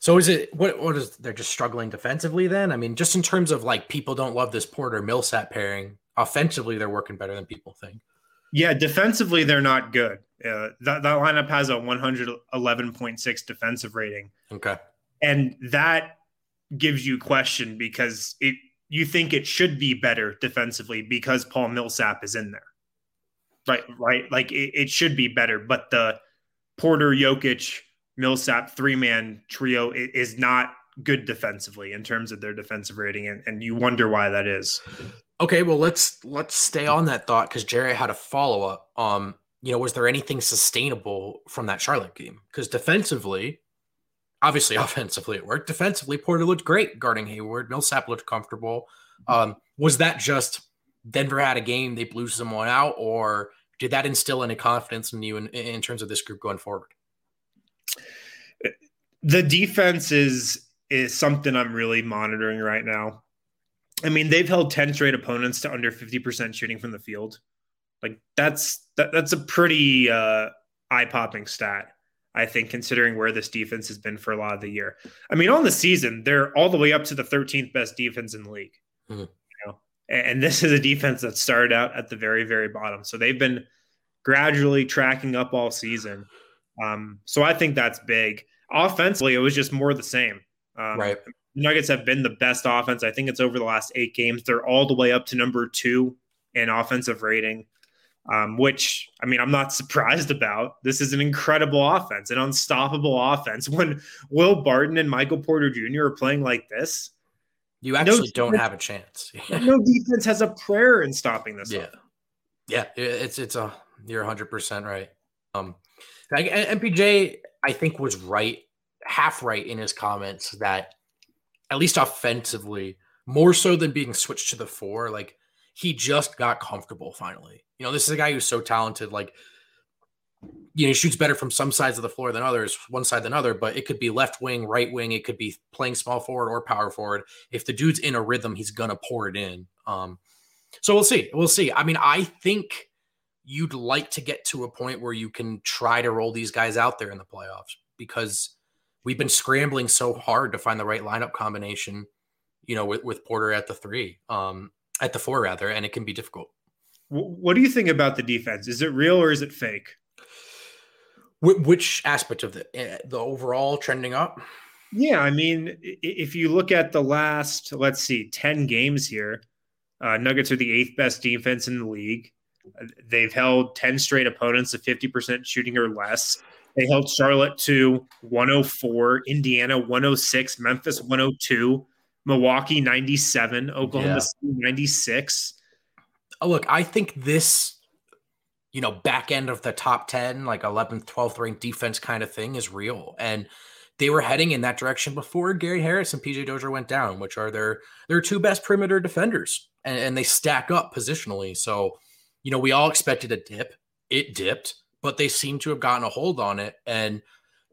So is it what what is they're just struggling defensively then? I mean, just in terms of like people don't love this Porter Millsap pairing. Offensively, they're working better than people think. Yeah, defensively, they're not good. Uh, that, that lineup has a 111.6 defensive rating. Okay. and that gives you question because it you think it should be better defensively because Paul Millsap is in there, right? Right, like it, it should be better, but the Porter, Jokic, Millsap three man trio is not good defensively in terms of their defensive rating, and, and you wonder why that is. Okay, well let's let's stay on that thought because Jerry had a follow up. Um, you know, was there anything sustainable from that Charlotte game? Because defensively, obviously offensively it worked. Defensively, Porter looked great guarding Hayward. Millsap looked comfortable. Um, was that just Denver had a game, they blew someone out, or did that instill any confidence in you in, in terms of this group going forward? the defense is is something I'm really monitoring right now. I mean, they've held 10 straight opponents to under 50% shooting from the field. Like that's that, that's a pretty uh eye-popping stat, I think, considering where this defense has been for a lot of the year. I mean, on the season, they're all the way up to the 13th best defense in the league. Mhm. And, this is a defense that started out at the very, very bottom. So they've been gradually tracking up all season. Um, so I think that's big. Offensively, it was just more the same. Um, right. Nuggets have been the best offense. I think it's over the last eight games. They're all the way up to number two in offensive rating, um, which I mean, I'm not surprised about. This is an incredible offense, an unstoppable offense. When Will Barton and Michael Porter Jr. are playing like this, You actually No- don't have a chance. no defense has a prayer in stopping this. yeah offense. yeah it's it's a you're 100% right um like mpj i think was right half right in his comments that at least offensively more so than being switched to the four like he just got comfortable finally you know this is a guy who's so talented like you know he shoots better from some sides of the floor than others one side than other but it could be left wing right wing it could be playing small forward or power forward if the dude's in a rhythm he's gonna pour it in um so we'll see we'll see i mean i think you'd like to get to a point where you can try to roll these guys out there in the playoffs because we've been scrambling so hard to find the right lineup combination, you know, with, with Porter at the three, um, at the four rather, and it can be difficult. What do you think about the defense? Is it real or is it fake? Wh- which aspect of the eh, the overall trending up? Yeah, I mean, if you look at the last, let's see, 10 games here, uh, Nuggets are the eighth best defense in the league. They've held 10 straight opponents to 50% shooting or less. They held Charlotte to 104, Indiana 106, Memphis 102, Milwaukee 97, Oklahoma yeah. City 96. Oh, look, I think this, you know, back end of the top 10, like 11th, 12th ranked defense kind of thing is real. And they were heading in that direction before Gary Harris and PJ Dozier went down, which are their their two best perimeter defenders. And, and they stack up positionally. So, you know, we all expected a dip. It dipped but they seem to have gotten a hold on it and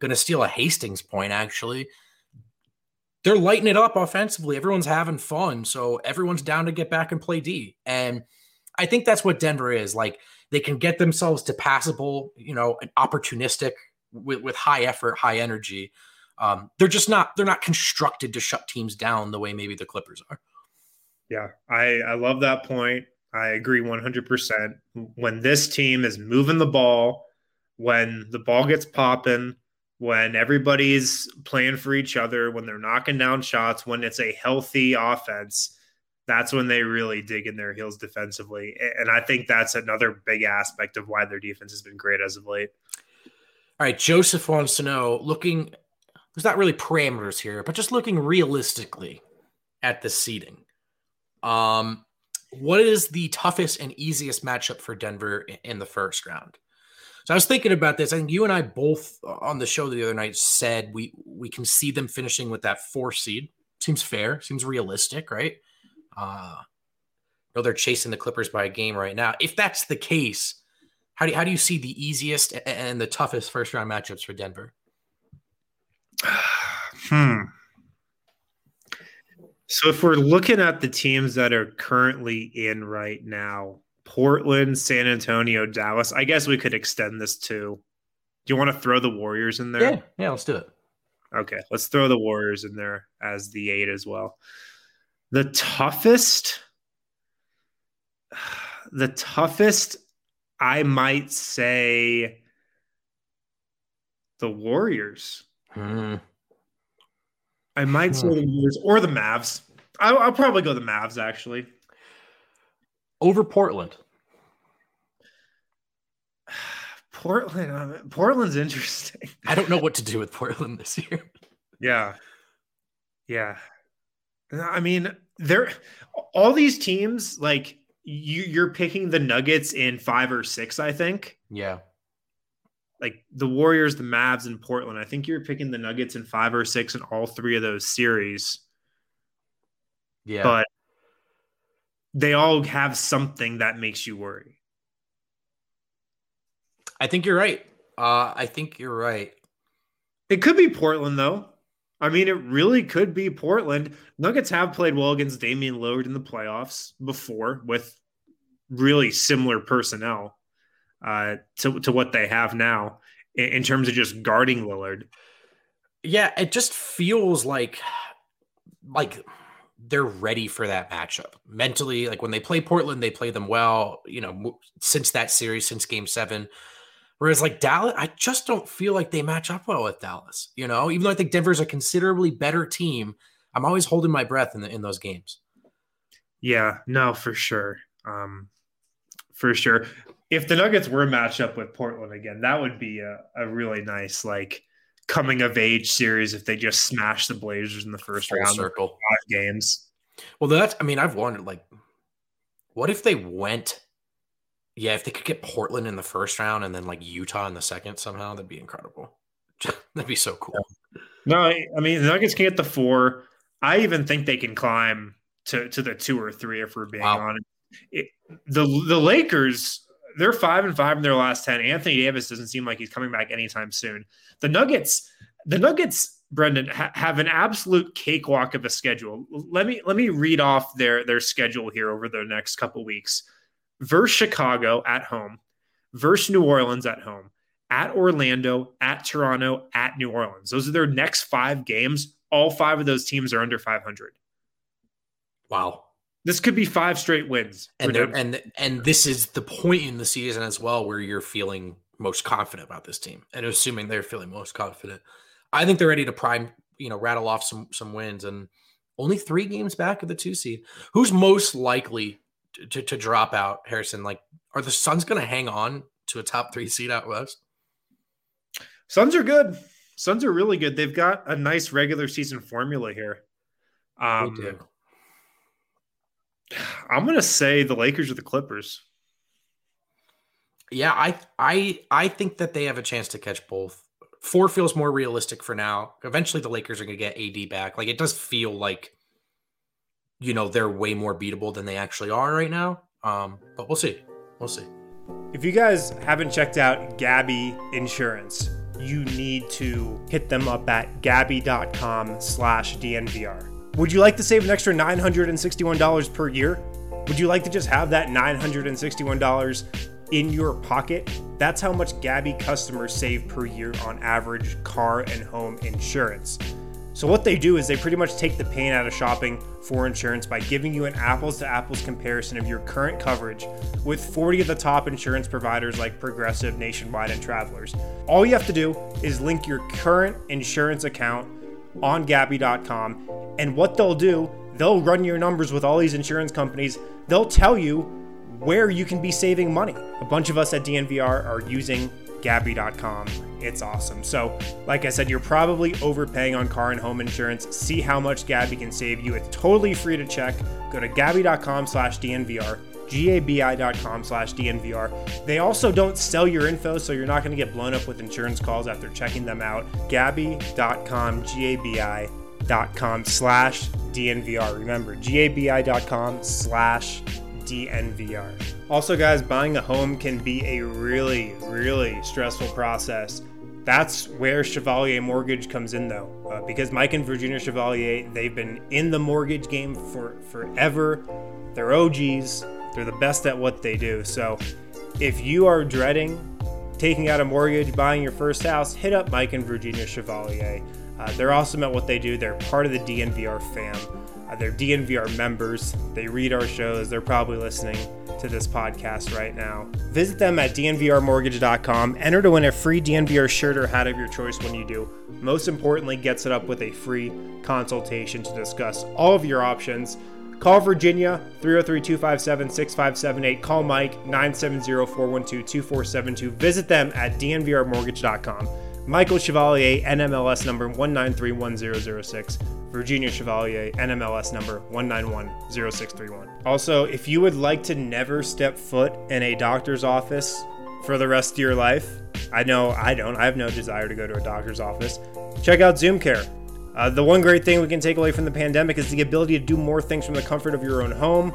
going to steal a Hastings point, actually. They're lighting it up offensively. Everyone's having fun. So everyone's down to get back and play D. And I think that's what Denver is. Like they can get themselves to passable, you know, opportunistic with, with high effort, high energy. Um, they're just not they're not constructed to shut teams down the way maybe the Clippers are. Yeah, I, I love that point. I agree 100%. When this team is moving the ball, when the ball gets popping, when everybody's playing for each other, when they're knocking down shots, when it's a healthy offense, that's when they really dig in their heels defensively. And I think that's another big aspect of why their defense has been great as of late. All right. Joseph wants to know looking, there's not really parameters here, but just looking realistically at the seeding. Um, what is the toughest and easiest matchup for Denver in the first round? So I was thinking about this. I think you and I both uh, on the show the other night said we we can see them finishing with that four seed. Seems fair. Seems realistic, right? Uh, know they're chasing the Clippers by a game right now. If that's the case, how do you, how do you see the easiest and the toughest first round matchups for Denver? hmm. So if we're looking at the teams that are currently in right now, Portland, San Antonio, Dallas, I guess we could extend this to. Do you want to throw the Warriors in there? Yeah, yeah, let's do it. Okay, let's throw the Warriors in there as the eight as well. The toughest, the toughest, I might say, the Warriors. Hmm. I might say the Warriors or the Mavs. I'll, I'll probably go the Mavs actually over Portland. Portland, uh, Portland's interesting. I don't know what to do with Portland this year. Yeah, yeah. I mean, they're all these teams like you. You're picking the Nuggets in five or six, I think. Yeah like the Warriors, the Mavs, and Portland. I think you're picking the Nuggets in five or six in all three of those series. Yeah. But they all have something that makes you worry. I think you're right. Uh, I think you're right. It could be Portland, though. I mean, it really could be Portland. Nuggets have played well against Damian Lillard in the playoffs before with really similar personnel uh, to to what they have now in, in terms of just guarding Lillard. Yeah, it just feels like like they're ready for that matchup mentally. Like when they play Portland, they play them well. You know, since that series, since Game Seven. Whereas like Dallas, I just don't feel like they match up well with Dallas. You know, even though I think Denver's a considerably better team, I'm always holding my breath in the, in those games. Yeah, no, for sure. Um, for sure if the Nuggets were matched up with Portland again, that would be a, a really nice like coming of age series if they just smash the Blazers in the first Full round circle five games. Well, that's I mean, I've wondered like, what if they went? Yeah, if they could get Portland in the first round and then like Utah in the second somehow, that'd be incredible. that'd be so cool. No, I mean the Nuggets can get the four. I even think they can climb to to the two or three if we're being wow. honest. It, the the Lakers they're five and five in their last ten. Anthony Davis doesn't seem like he's coming back anytime soon. The Nuggets, the Nuggets, Brendan, ha- have an absolute cakewalk of a schedule. Let me let me read off their their schedule here over the next couple weeks. Versus Chicago at home, versus New Orleans at home, at Orlando, at Toronto, at New Orleans. Those are their next five games. All five of those teams are under 500. Wow. This could be five straight wins. And and and this is the point in the season as well where you're feeling most confident about this team. And assuming they're feeling most confident. I think they're ready to prime, you know, rattle off some some wins and only three games back of the two seed. Who's most likely to, to drop out, Harrison, like, are the Suns going to hang on to a top three seed out west? Suns are good. Suns are really good. They've got a nice regular season formula here. Um, do. I'm going to say the Lakers or the Clippers. Yeah, I I I think that they have a chance to catch both. Four feels more realistic for now. Eventually, the Lakers are going to get AD back. Like it does feel like, you know, they're way more beatable than they actually are right now. Um, but we'll see. We'll see. If you guys haven't checked out Gabi Insurance, you need to hit them up at gabi.com slash DNVR. Would you like to save an extra $961 per year? Would you like to just have that $961 in your pocket. That's how much Gabi customers save per year on average car and home insurance. So, what they do is they pretty much take the pain out of shopping for insurance by giving you an apples to apples comparison of your current coverage with 40 of the top insurance providers like Progressive, Nationwide, and Travelers. All you have to do is link your current insurance account on Gabi.com, and what they'll do, they'll run your numbers with all these insurance companies. They'll tell you where you can be saving money. A bunch of us at DNVR are using Gabi.com. It's awesome. So, like I said, you're probably overpaying on car and home insurance. See how much Gabi can save you. It's totally free to check. Go to Gabi.com slash DNVR, G-A-B-I.com slash DNVR. They also don't sell your info, so you're not going to get blown up with insurance calls after checking them out. Gabi.com, G-A-B-I.com slash DNVR. Remember, G-A-B-I.com slash DNVR. Also, guys, buying a home can be a really, really stressful process. That's where Chevalier Mortgage comes in, though, uh, because Mike and Virginia Chevalier, they've been in the mortgage game for forever. They're OGs. They're the best at what they do. So, if you are dreading taking out a mortgage, buying your first house, hit up Mike and Virginia Chevalier. Uh, they're awesome at what they do. They're part of the DNVR fam. Uh, they're DNVR members. They read our shows. They're probably listening to this podcast right now. Visit them at dnvrmortgage.com. Enter to win a free DNVR shirt or hat of your choice when you do. Most importantly, get set up with a free consultation to discuss all of your options. Call Virginia 303 257 6578. Call Mike 970 412 2472. Visit them at dnvrmortgage.com. Michael Chevalier, NMLS number 1931006. Virginia Chevalier, NMLS number 1910631. Also, if you would like to never step foot in a doctor's office for the rest of your life, I know I don't, I have no desire to go to a doctor's office, check out Zoom Care. Uh, the one great thing we can take away from the pandemic is the ability to do more things from the comfort of your own home.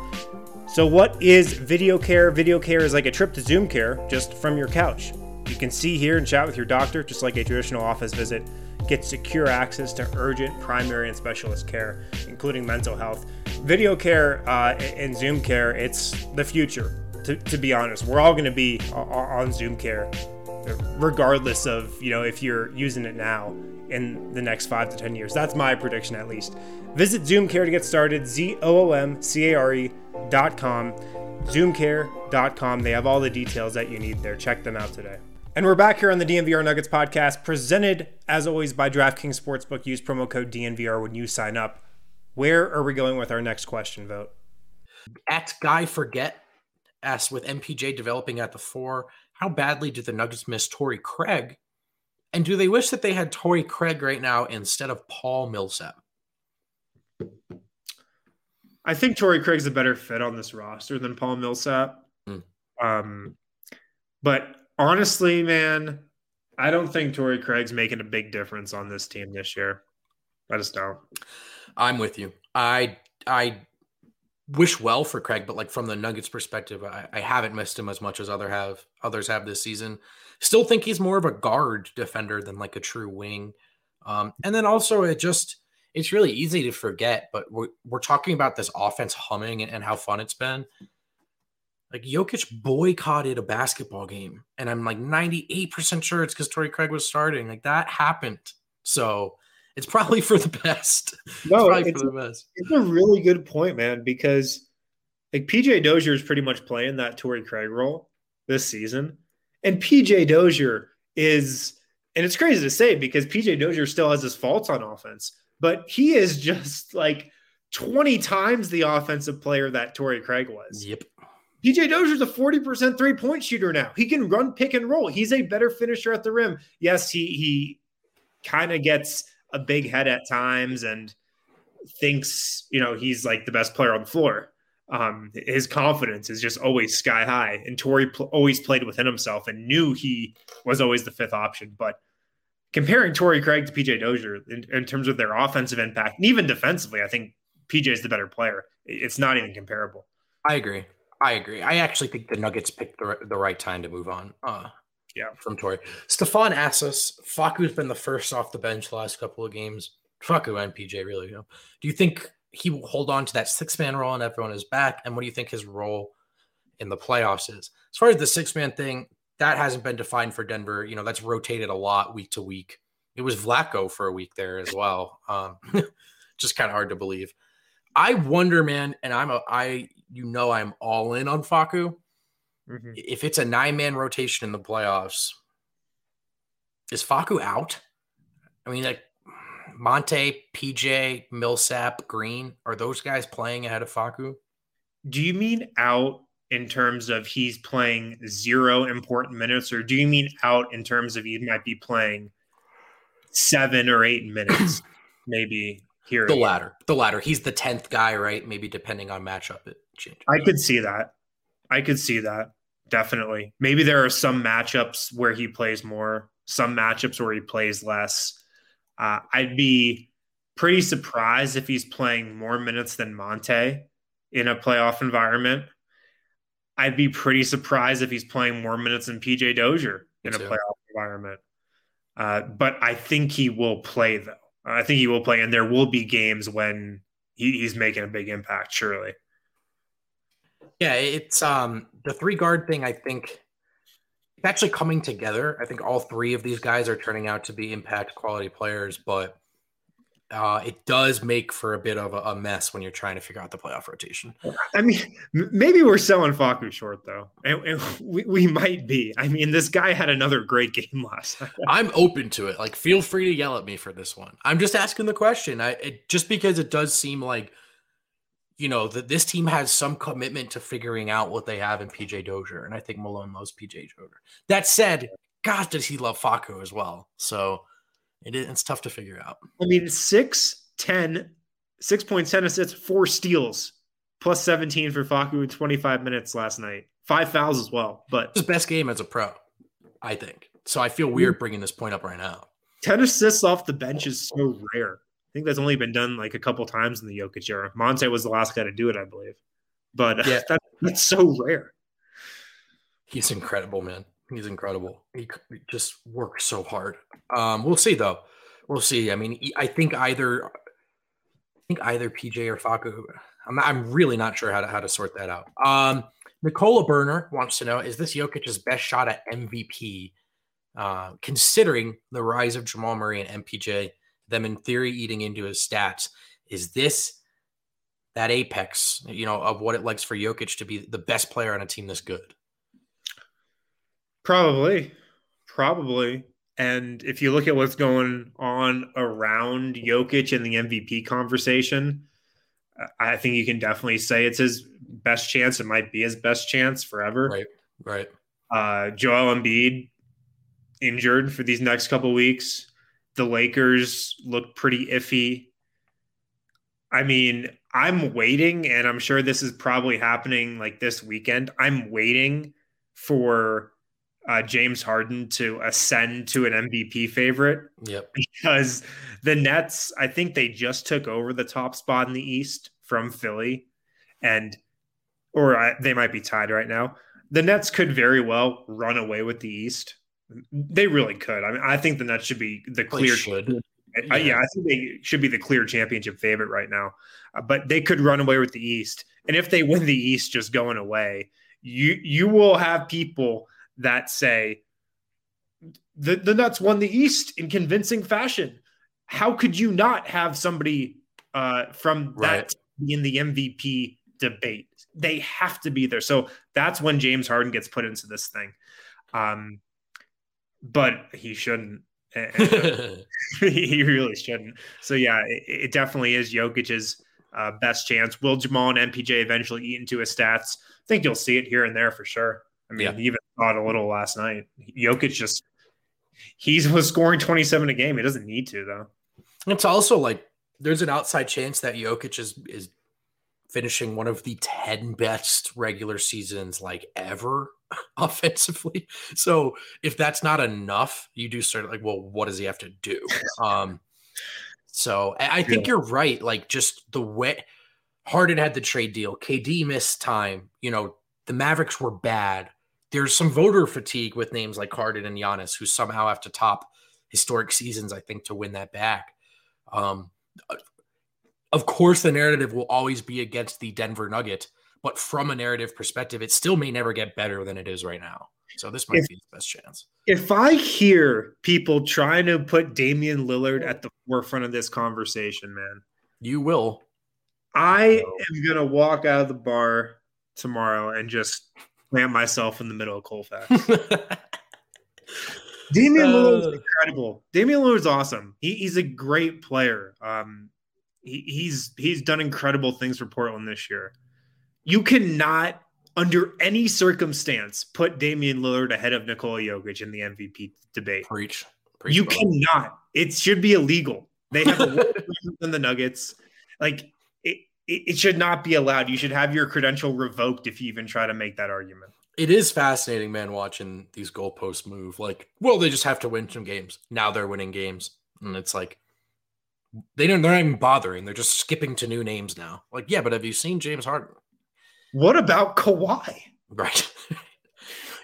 So, what is video care? Video care is like a trip to Zoom Care just from your couch. You can see, hear, and chat with your doctor just like a traditional office visit. Get secure access to urgent, primary, and specialist care, including mental health. Video care uh, and Zoom care, it's the future, to, to be honest. We're all going to be on Zoom care, regardless of, you know, if you're using it now in the next five to 10 years. That's my prediction, at least. Visit Zoom Care to get started, Z O O M C A R E dot com, zoomcare.com. They have all the details that you need there. Check them out today. And we're back here on the DNVR Nuggets podcast, presented as always by DraftKings Sportsbook. Use promo code DNVR when you sign up. Where are we going with our next question vote? At Guy Forget asks with MPJ developing at the four, how badly do the Nuggets miss Torrey Craig? And do they wish that they had Torrey Craig right now instead of Paul Millsap? I think Torrey Craig's a better fit on this roster than Paul Millsap. Mm. Um, but honestly, man, I don't think Torrey Craig's making a big difference on this team this year. I just don't. I'm with you. I I wish well for Craig, but like from the Nuggets perspective, I, I haven't missed him as much as other have others have this season. Still think he's more of a guard defender than like a true wing. Um, and then also it just it's really easy to forget, but we're, we're talking about this offense humming and, and how fun it's been. Like Jokic boycotted a basketball game, and I'm like 98% sure it's because Torrey Craig was starting. Like that happened. So it's probably for the best. No, it's, it's, a, it's a really good point, man, because like PJ Dozier is pretty much playing that Torrey Craig role this season. And PJ Dozier is, and it's crazy to say because PJ Dozier still has his faults on offense, but he is just like 20 times the offensive player that Torrey Craig was. Yep. PJ Dozier's a 40% three point shooter now. He can run pick and roll. He's a better finisher at the rim. Yes, he he kind of gets a big head at times and thinks, you know, he's like the best player on the floor. Um, his confidence is just always sky high. And Torrey pl- always played within himself and knew he was always the fifth option. But comparing Torrey Craig to PJ Dozier in, in terms of their offensive impact and even defensively, I think PJ is the better player. It's not even comparable. I agree. I agree. I actually think the Nuggets picked the, the right time to move on. Uh, yeah, from Torrey. Stefan asks us, Facu's been the first off the bench the last couple of games. Faku and PJ, really. You know. Do you think he will hold on to that six man role and everyone is back? And what do you think his role in the playoffs is? As far as the six man thing, that hasn't been defined for Denver. You know, that's rotated a lot week to week. It was Vlatko for a week there as well. Um, just kind of hard to believe. I wonder, man, and I'm a I you know I'm all in on Facu. Mm-hmm. If it's a nine man rotation in the playoffs, is Facu out? I mean, like Monte, PJ, Millsap, Green, are those guys playing ahead of Facu? Do you mean out in terms of he's playing zero important minutes, or do you mean out in terms of he might be playing seven or eight minutes, maybe here? The latter. The latter. He's the tenth guy, right? Maybe depending on matchup, it changes. I could see that. I could see that definitely. Maybe there are some matchups where he plays more, some matchups where he plays less. Uh, I'd be pretty surprised if he's playing more minutes than Monte in a playoff environment. I'd be pretty surprised if he's playing more minutes than PJ Dozier in a playoff environment. Uh, but I think he will play, though. I think he will play, and there will be games when he, he's making a big impact, surely. Yeah, it's um the three guard thing. I think it's actually coming together. I think all three of these guys are turning out to be impact quality players, but uh, it does make for a bit of a, a, mess when you're trying to figure out the playoff rotation. I mean, maybe we're selling Facu short though, and, and we, we, might be. I mean, this guy had another great game last night. I'm open to it. Like, feel free to yell at me for this one. I'm just asking the question. I it, just because it does seem like you know that this team has some commitment to figuring out what they have in PJ Dozier, and I think Malone loves PJ Dozier. That said, God, does he love Facu as well? So it is, it's tough to figure out. I mean, 6, 10, 6.10 assists, four steals, plus 17 for Facu in 25 minutes last night. Five fouls as well. But his best game as a pro, I think. So I feel mm-hmm. weird bringing this point up right now. 10 assists off the bench is so rare. I think that's only been done like a couple times in the Jokic era. Monte was the last guy to do it, I believe. But yeah. that, that's so rare. He's incredible, man. He's incredible. He, just works so hard. Um, we'll see though. We'll see. I mean, I think either, I think either PJ or Facu. I'm, I'm really not sure how to how to sort that out. Um, Nicola Burner wants to know: Is this Jokic's best shot at MVP? Uh, considering the rise of Jamal Murray and MPJ, them in theory eating into his stats, is this that apex, you know, of what it likes for Jokic to be the best player on a team this good? Probably, probably. And if you look at what's going on around Jokic and the MVP conversation, I think you can definitely say it's his best chance. It might be his best chance forever. Right, right. Uh, Joel Embiid injured for these next couple weeks. The Lakers look pretty iffy. I mean, I'm waiting, and I'm sure this is probably happening like this weekend. I'm waiting for uh, James Harden to ascend to an MVP favorite. Yep. Because the Nets, I think they just took over the top spot in the East from Philly, and or I, they might be tied right now. The Nets could very well run away with the East. They really could. I mean, I think the Nets should be the clear. should. Yeah. yeah. I think they should be the clear championship favorite right now. Uh, but they could run away with the East, and if they win the East, just going away, you you will have people that say the, the Nuts won the East in convincing fashion. How could you not have somebody uh, from that in the MVP debate? They have to be there. So that's when James Harden gets put into this thing. Um, but he shouldn't. he really shouldn't. So yeah, it, it definitely is Jokic's uh, best chance. Will Jamal and MPJ eventually eat into his stats? I think you'll see it here and there for sure. I mean, yeah. he even saw it a little last night. Jokic just he was scoring 27 a game. He doesn't need to though. It's also like there's an outside chance that Jokic is is finishing one of the 10 best regular seasons like ever offensively. So if that's not enough, you do start like, well, what does he have to do? Um so I think yeah. you're right. Like just the way Harden had the trade deal, KD missed time, you know, the Mavericks were bad there's some voter fatigue with names like Harden and Giannis, who somehow have to top historic seasons, I think, to win that back. Um, of course, the narrative will always be against the Denver Nugget, but from a narrative perspective, it still may never get better than it is right now. So this might if, be the best chance. If I hear people trying to put Damian Lillard at the forefront of this conversation, man, you will. I am gonna walk out of the bar tomorrow and just plant myself in the middle of Colfax. Damian uh, Lillard is incredible. Damian Lillard is awesome. He, he's a great player. Um, he, he's he's done incredible things for Portland this year. You cannot, under any circumstance, put Damian Lillard ahead of Nikola Jokic in the MVP debate. Preach. Preach you cannot. It should be illegal. They have a than the Nuggets. Like it, it should not be allowed. You should have your credential revoked if you even try to make that argument. It is fascinating, man, watching these goalposts move. Like, well, they just have to win some games. Now they're winning games. And it's like they don't they're not even bothering. They're just skipping to new names now. Like, yeah, but have you seen James Harden? What about Kawhi? Right.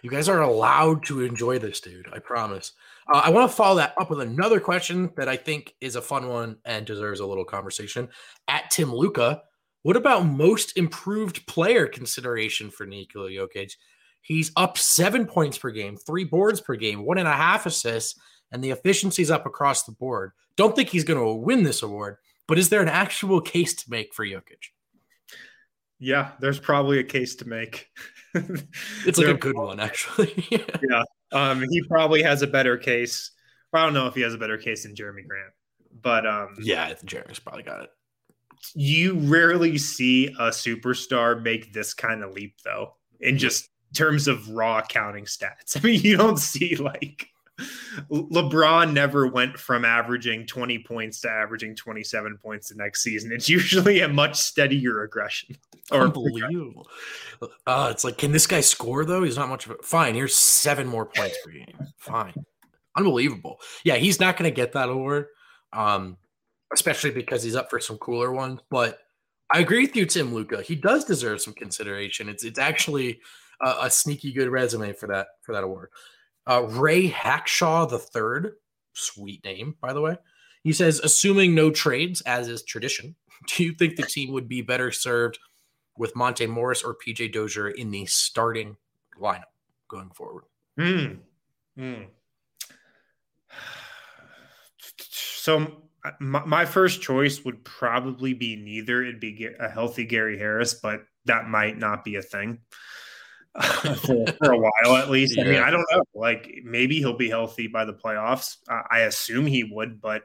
you guys are allowed to enjoy this, dude. I promise. Uh, I want to follow that up with another question that I think is a fun one and deserves a little conversation. At Tim Luca, what about most improved player consideration for Nikola Jokic? He's up seven points per game, three boards per game, one and a half assists, and the efficiency's up across the board. Don't think he's going to win this award, but is there an actual case to make for Jokic? Yeah, there's probably a case to make. it's like a good one, actually. yeah. Um, he probably has a better case. I don't know if he has a better case than Jerami Grant, but um, yeah, Jerami's probably got it you rarely see a superstar make this kind of leap though in just terms of raw counting stats. I mean, you don't see like LeBron never went from averaging 20 points to averaging 27 points the next season. It's usually a much steadier aggression. Unbelievable. Uh, it's like, can this guy score though? He's not much of a fine. Here's seven more points per game. Fine. Unbelievable. Yeah, he's not going to get that award. Um, especially because he's up for some cooler ones. But I agree with you, Tim Luca. He does deserve some consideration. It's it's actually a, a sneaky good resume for that for that award. Uh, Ray Hackshaw the third, sweet name by the way. He says, assuming no trades, as is tradition, do you think the team would be better served with Monte Morris or PJ Dozier in the starting lineup going forward? Hmm. So my, my first choice would probably be neither. It'd be a healthy Gary Harris, but that might not be a thing for, for, a while at least. Yeah. I mean, I don't know. Like maybe he'll be healthy by the playoffs. Uh, I assume he would, but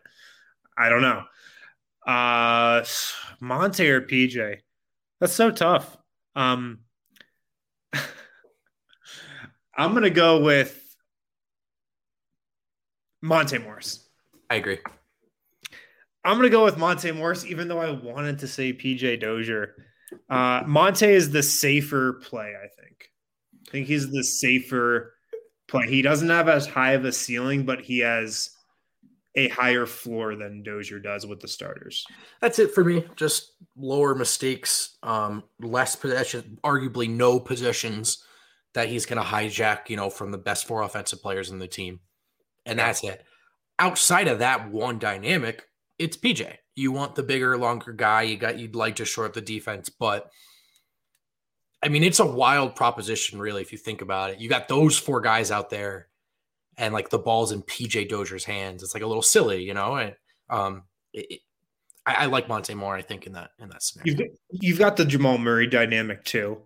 I don't know. Uh, Monte or PJ? That's so tough. Um, I'm gonna go with Monte Morris. I agree. I'm gonna go with Monte Morris, even though I wanted to say PJ Dozier. Uh, Monte is the safer play, I think. I think he's the safer play. He doesn't have as high of a ceiling, but he has a higher floor than Dozier does with the starters. That's it for me. Just lower mistakes, um, less possession, arguably no possessions that he's going to hijack, you know, from the best four offensive players in the team. And that's it. Outside of that one dynamic, it's PJ. You want the bigger, longer guy. You got you'd like to shore up the defense, but I mean, it's a wild proposition, really, if you think about it. You got those four guys out there, and like the ball's in PJ Dozier's hands. It's like a little silly, you know. And um, it, it, I, I, like Monte more. I think in that in that scenario, you've got, you've got the Jamal Murray dynamic too.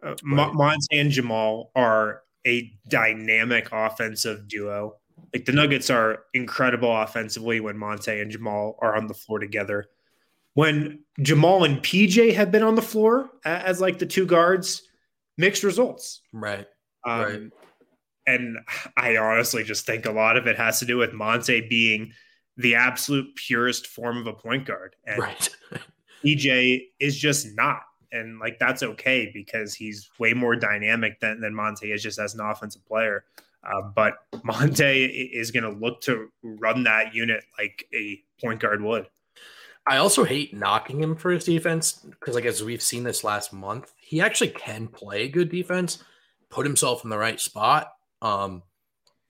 Uh, right. Monte and Jamal are a dynamic offensive duo like the Nuggets are incredible offensively when Monte and Jamal are on the floor together. When Jamal and PJ have been on the floor as, like the two guards, mixed results. Right. Um, Right. And I honestly just think a lot of it has to do with Monte being the absolute purest form of a point guard. And Right. PJ is just not. And like that's okay because he's way more dynamic than, than Monte is just as an offensive player. Uh, but Monte is going to look to run that unit like a point guard would. I also hate knocking him for his defense because, like, as we've seen this last month, he actually can play good defense, put himself in the right spot. Um,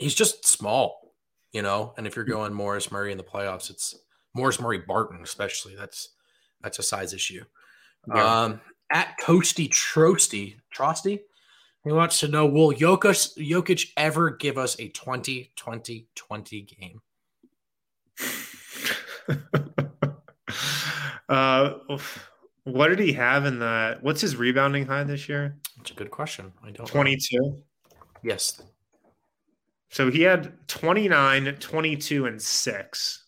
he's just small, you know. And if you're going Morris Murray in the playoffs, it's Morris Murray Barton, especially. That's that's a size issue. Yeah. Um, at Toasty Trosty Trosty, he wants to know: Will Jokic Jokic ever give us a 20-20-20 game? uh, what did he have in the? What's his rebounding high this year? That's a good question. I don't 22. Yes, So he had 29, 22, and 6.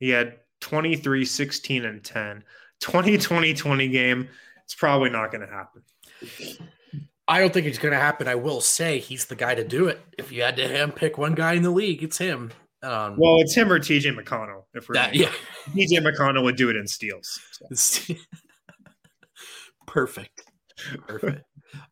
He had 23, 16, and 10. 20, 20, 20 game. It's probably not going to happen. I don't think it's going to happen. I will say he's the guy to do it. If you had to hand pick one guy in the league, it's him. Um, Well, it's him or TJ McConnell. If we're that, yeah, TJ McConnell would do it in steals. So. perfect, perfect.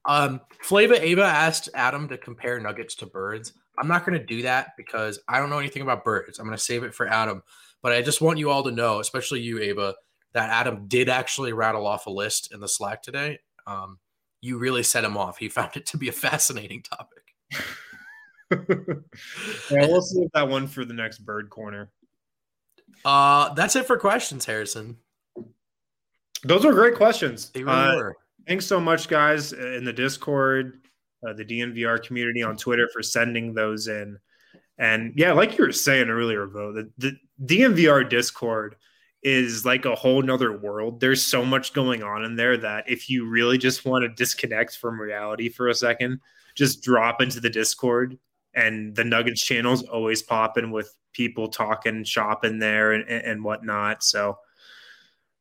Um, Flava Ava asked Adam to compare nuggets to birds. I'm not going to do that because I don't know anything about birds. I'm going to save it for Adam. But I just want you all to know, especially you, Ava, that Adam did actually rattle off a list in the Slack today. Um, you really set him off. He found it to be a fascinating topic. yeah, we'll save that one for the next bird corner. Uh, that's it for questions, Harrison. Those were great questions. They really Uh, were. Thanks so much, guys, in the Discord, uh, the DNVR community on Twitter for sending those in. And yeah, like you were saying earlier, Bo, the, the DNVR Discord is like a whole nother world. There's so much going on in there that if you really just want to disconnect from reality for a second, just drop into the Discord. And the Nuggets channel is always popping with people talking shopping there and, and whatnot. So,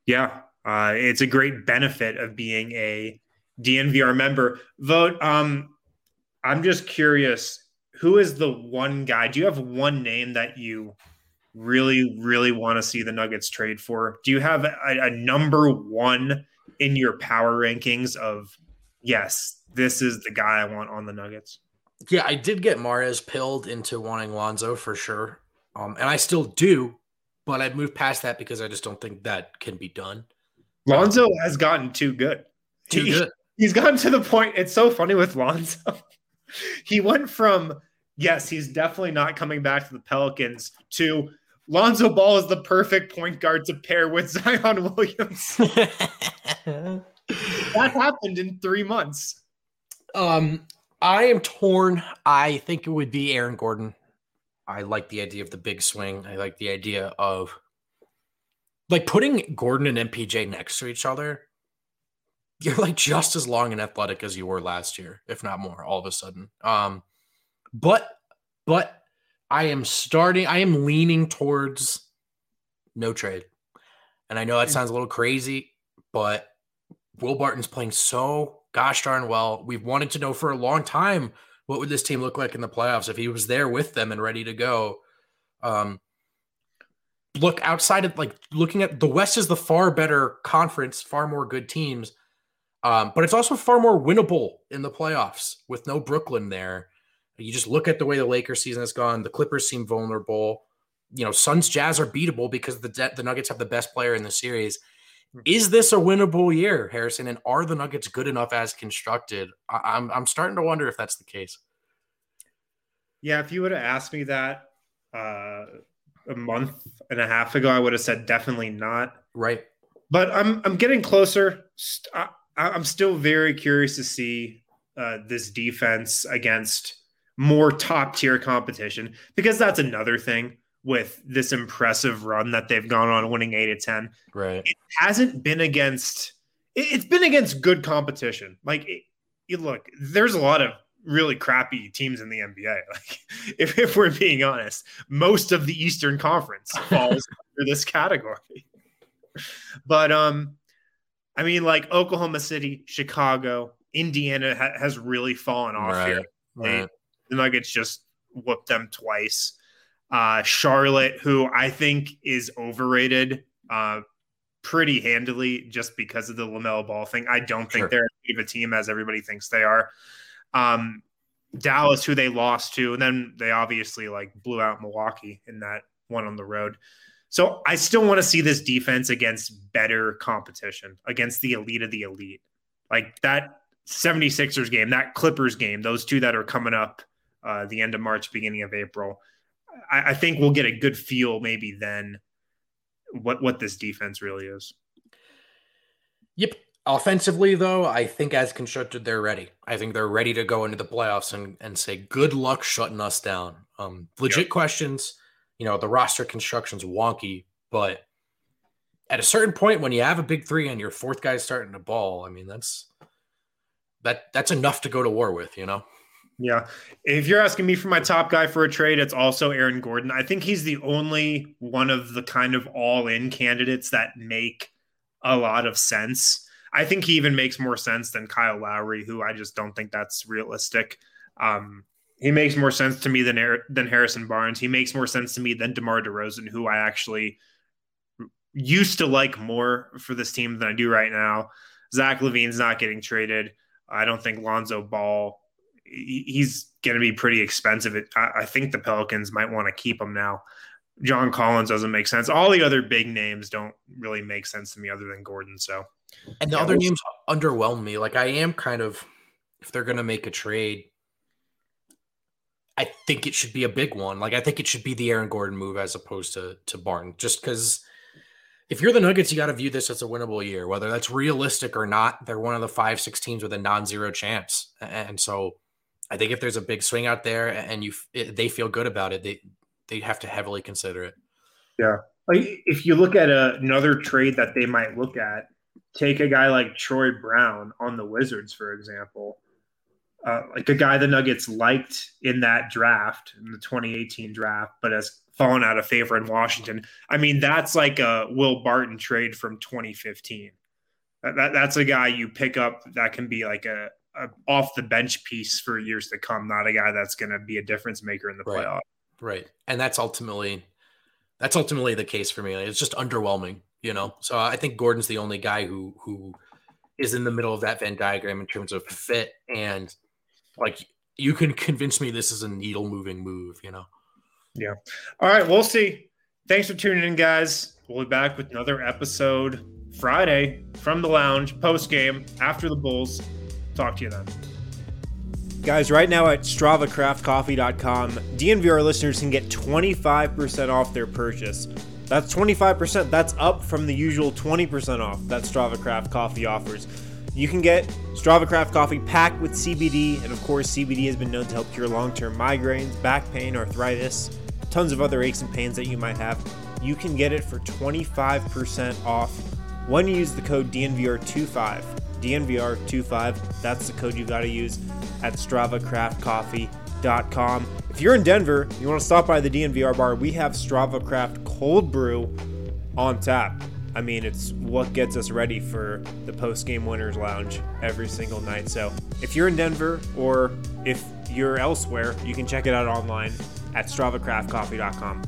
yeah, uh, it's a great benefit of being a DNVR member. Vote. Um, I'm just curious, who is the one guy? Do you have one name that you really, really want to see the Nuggets trade for? Do you have a, a number one in your power rankings of yes, this is the guy I want on the Nuggets? Yeah, I did get Mares pilled into wanting Lonzo for sure. Um, and I still do, but I've moved past that because I just don't think that can be done. Lonzo has gotten too good. Too He- good. he's gotten to the point. It's so funny with Lonzo. he went from yes, he's definitely not coming back to the Pelicans to Lonzo Ball is the perfect point guard to pair with Zion Williams. that happened in three months. um, I am torn. I think it would be Aaron Gordon. I like the idea of the big swing. I like the idea of like putting Gordon and MPJ next to each other. You're like just as long and athletic as you were last year, if not more, all of a sudden. Um, but but I am starting, I am leaning towards no trade. And I know that sounds a little crazy, but Will Barton's playing so gosh darn well. We've wanted to know for a long time what would this team look like in the playoffs if he was there with them and ready to go. Um, look outside of like looking at the West is the far better conference, far more good teams. Um, but it's also far more winnable in the playoffs with no Brooklyn there. You just look at the way the Lakers season has gone. The Clippers seem vulnerable. You know, Suns Jazz are beatable because the the Nuggets have the best player in the series. Is this a winnable year, Harrison? And are the Nuggets good enough as constructed? I, I'm I'm starting to wonder if that's the case. Yeah, if you would have asked me that uh, a month and a half ago, I would have said definitely not. Right. But I'm I'm getting closer. I, I'm still very curious to see uh, this defense against more top tier competition because that's another thing with this impressive run that they've gone on, winning eight to ten. Right. It hasn't been against. It, it's been against good competition. Like, it, look, there's a lot of really crappy teams in the NBA. Like, if, if we're being honest, most of the Eastern Conference falls under this category. but um, I mean, like Oklahoma City, Chicago, Indiana ha- has really fallen off right, here. Right. The Nuggets just whooped them twice. Uh, Charlotte, who I think is overrated, uh, pretty handily just because of the LaMelo Ball thing. I don't think sure. they're as a team as everybody thinks they are. Um, Dallas, who they lost to, and then they obviously like blew out Milwaukee in that one on the road. So I still want to see this defense against better competition, against the elite of the elite. Like that 76ers game, that Clippers game, those two that are coming up uh, the end of March, beginning of April. I, I think we'll get a good feel maybe then what what this defense really is. Yep. Offensively, though, I think as constructed, they're ready. I think they're ready to go into the playoffs and, and say, good luck shutting us down. Um, legit yep. questions. You know, the roster construction's wonky, but at a certain point, when you have a big three and your fourth guy's starting to ball, I mean, that's that that's enough to go to war with, you know. Yeah. If you're asking me for my top guy for a trade, it's also Aaron Gordon. I think he's the only one of the kind of all in candidates that make a lot of sense. I think he even makes more sense than Kyle Lowry, who I just don't think that's realistic. Um, he makes more sense to me than than Harrison Barnes. He makes more sense to me than DeMar DeRozan, who I actually used to like more for this team than I do right now. Zach LaVine's not getting traded. I don't think Lonzo Ball he's going to be pretty expensive. I, I think the Pelicans might want to keep him now. John Collins doesn't make sense. All the other big names don't really make sense to me other than Gordon. So, and the yeah, other we'll names underwhelm me. Like I am kind of, if they're going to make a trade, I think it should be a big one. Like I think it should be the Aaron Gordon move as opposed to to Barton, just because if you're the Nuggets, you got to view this as a winnable year, whether that's realistic or not. They're one of the five, six teams with a non-zero chance, and so I think if there's a big swing out there and you they feel good about it, they they have to heavily consider it. Yeah, if you look at a, another trade that they might look at, take a guy like Troy Brown on the Wizards, for example. Uh, like a guy the Nuggets liked in that draft, in the 2018 draft, but has fallen out of favor in Washington. I mean, that's like a Will Barton trade from 2015. That, that, that's a guy you pick up that can be like a, a off the bench piece for years to come, not a guy that's going to be a difference maker in the right. playoff. Right, and that's ultimately that's ultimately the case for me. It's just underwhelming, you know. So I think Gordon's the only guy who who is in the middle of that Venn diagram in terms of fit and like you can convince me this is a needle moving move, you know. Yeah. All right, we'll see. Thanks for tuning in, guys. We'll be back with another episode Friday from the lounge, post game after the Bulls. Talk to you then. Guys, right now at StravaCraftCoffee.com, DNVR listeners can get 25% off their purchase. That's 25%. That's up from the usual 20% off that StravaCraft Coffee offers. You can get StravaCraft Coffee packed with CBD, and of course, CBD has been known to help cure long term migraines, back pain, arthritis, tons of other aches and pains that you might have. You can get it for 25% off when you use the code DNVR25. DNVR25. That's the code you got to use at StravaCraftCoffee.com. If you're in Denver, you want to stop by the DNVR bar, we have Strava Craft Cold Brew on tap. I mean, it's what gets us ready for the post game winners lounge every single night. So if you're in Denver or if you're elsewhere, you can check it out online at StravaCraftCoffee.com.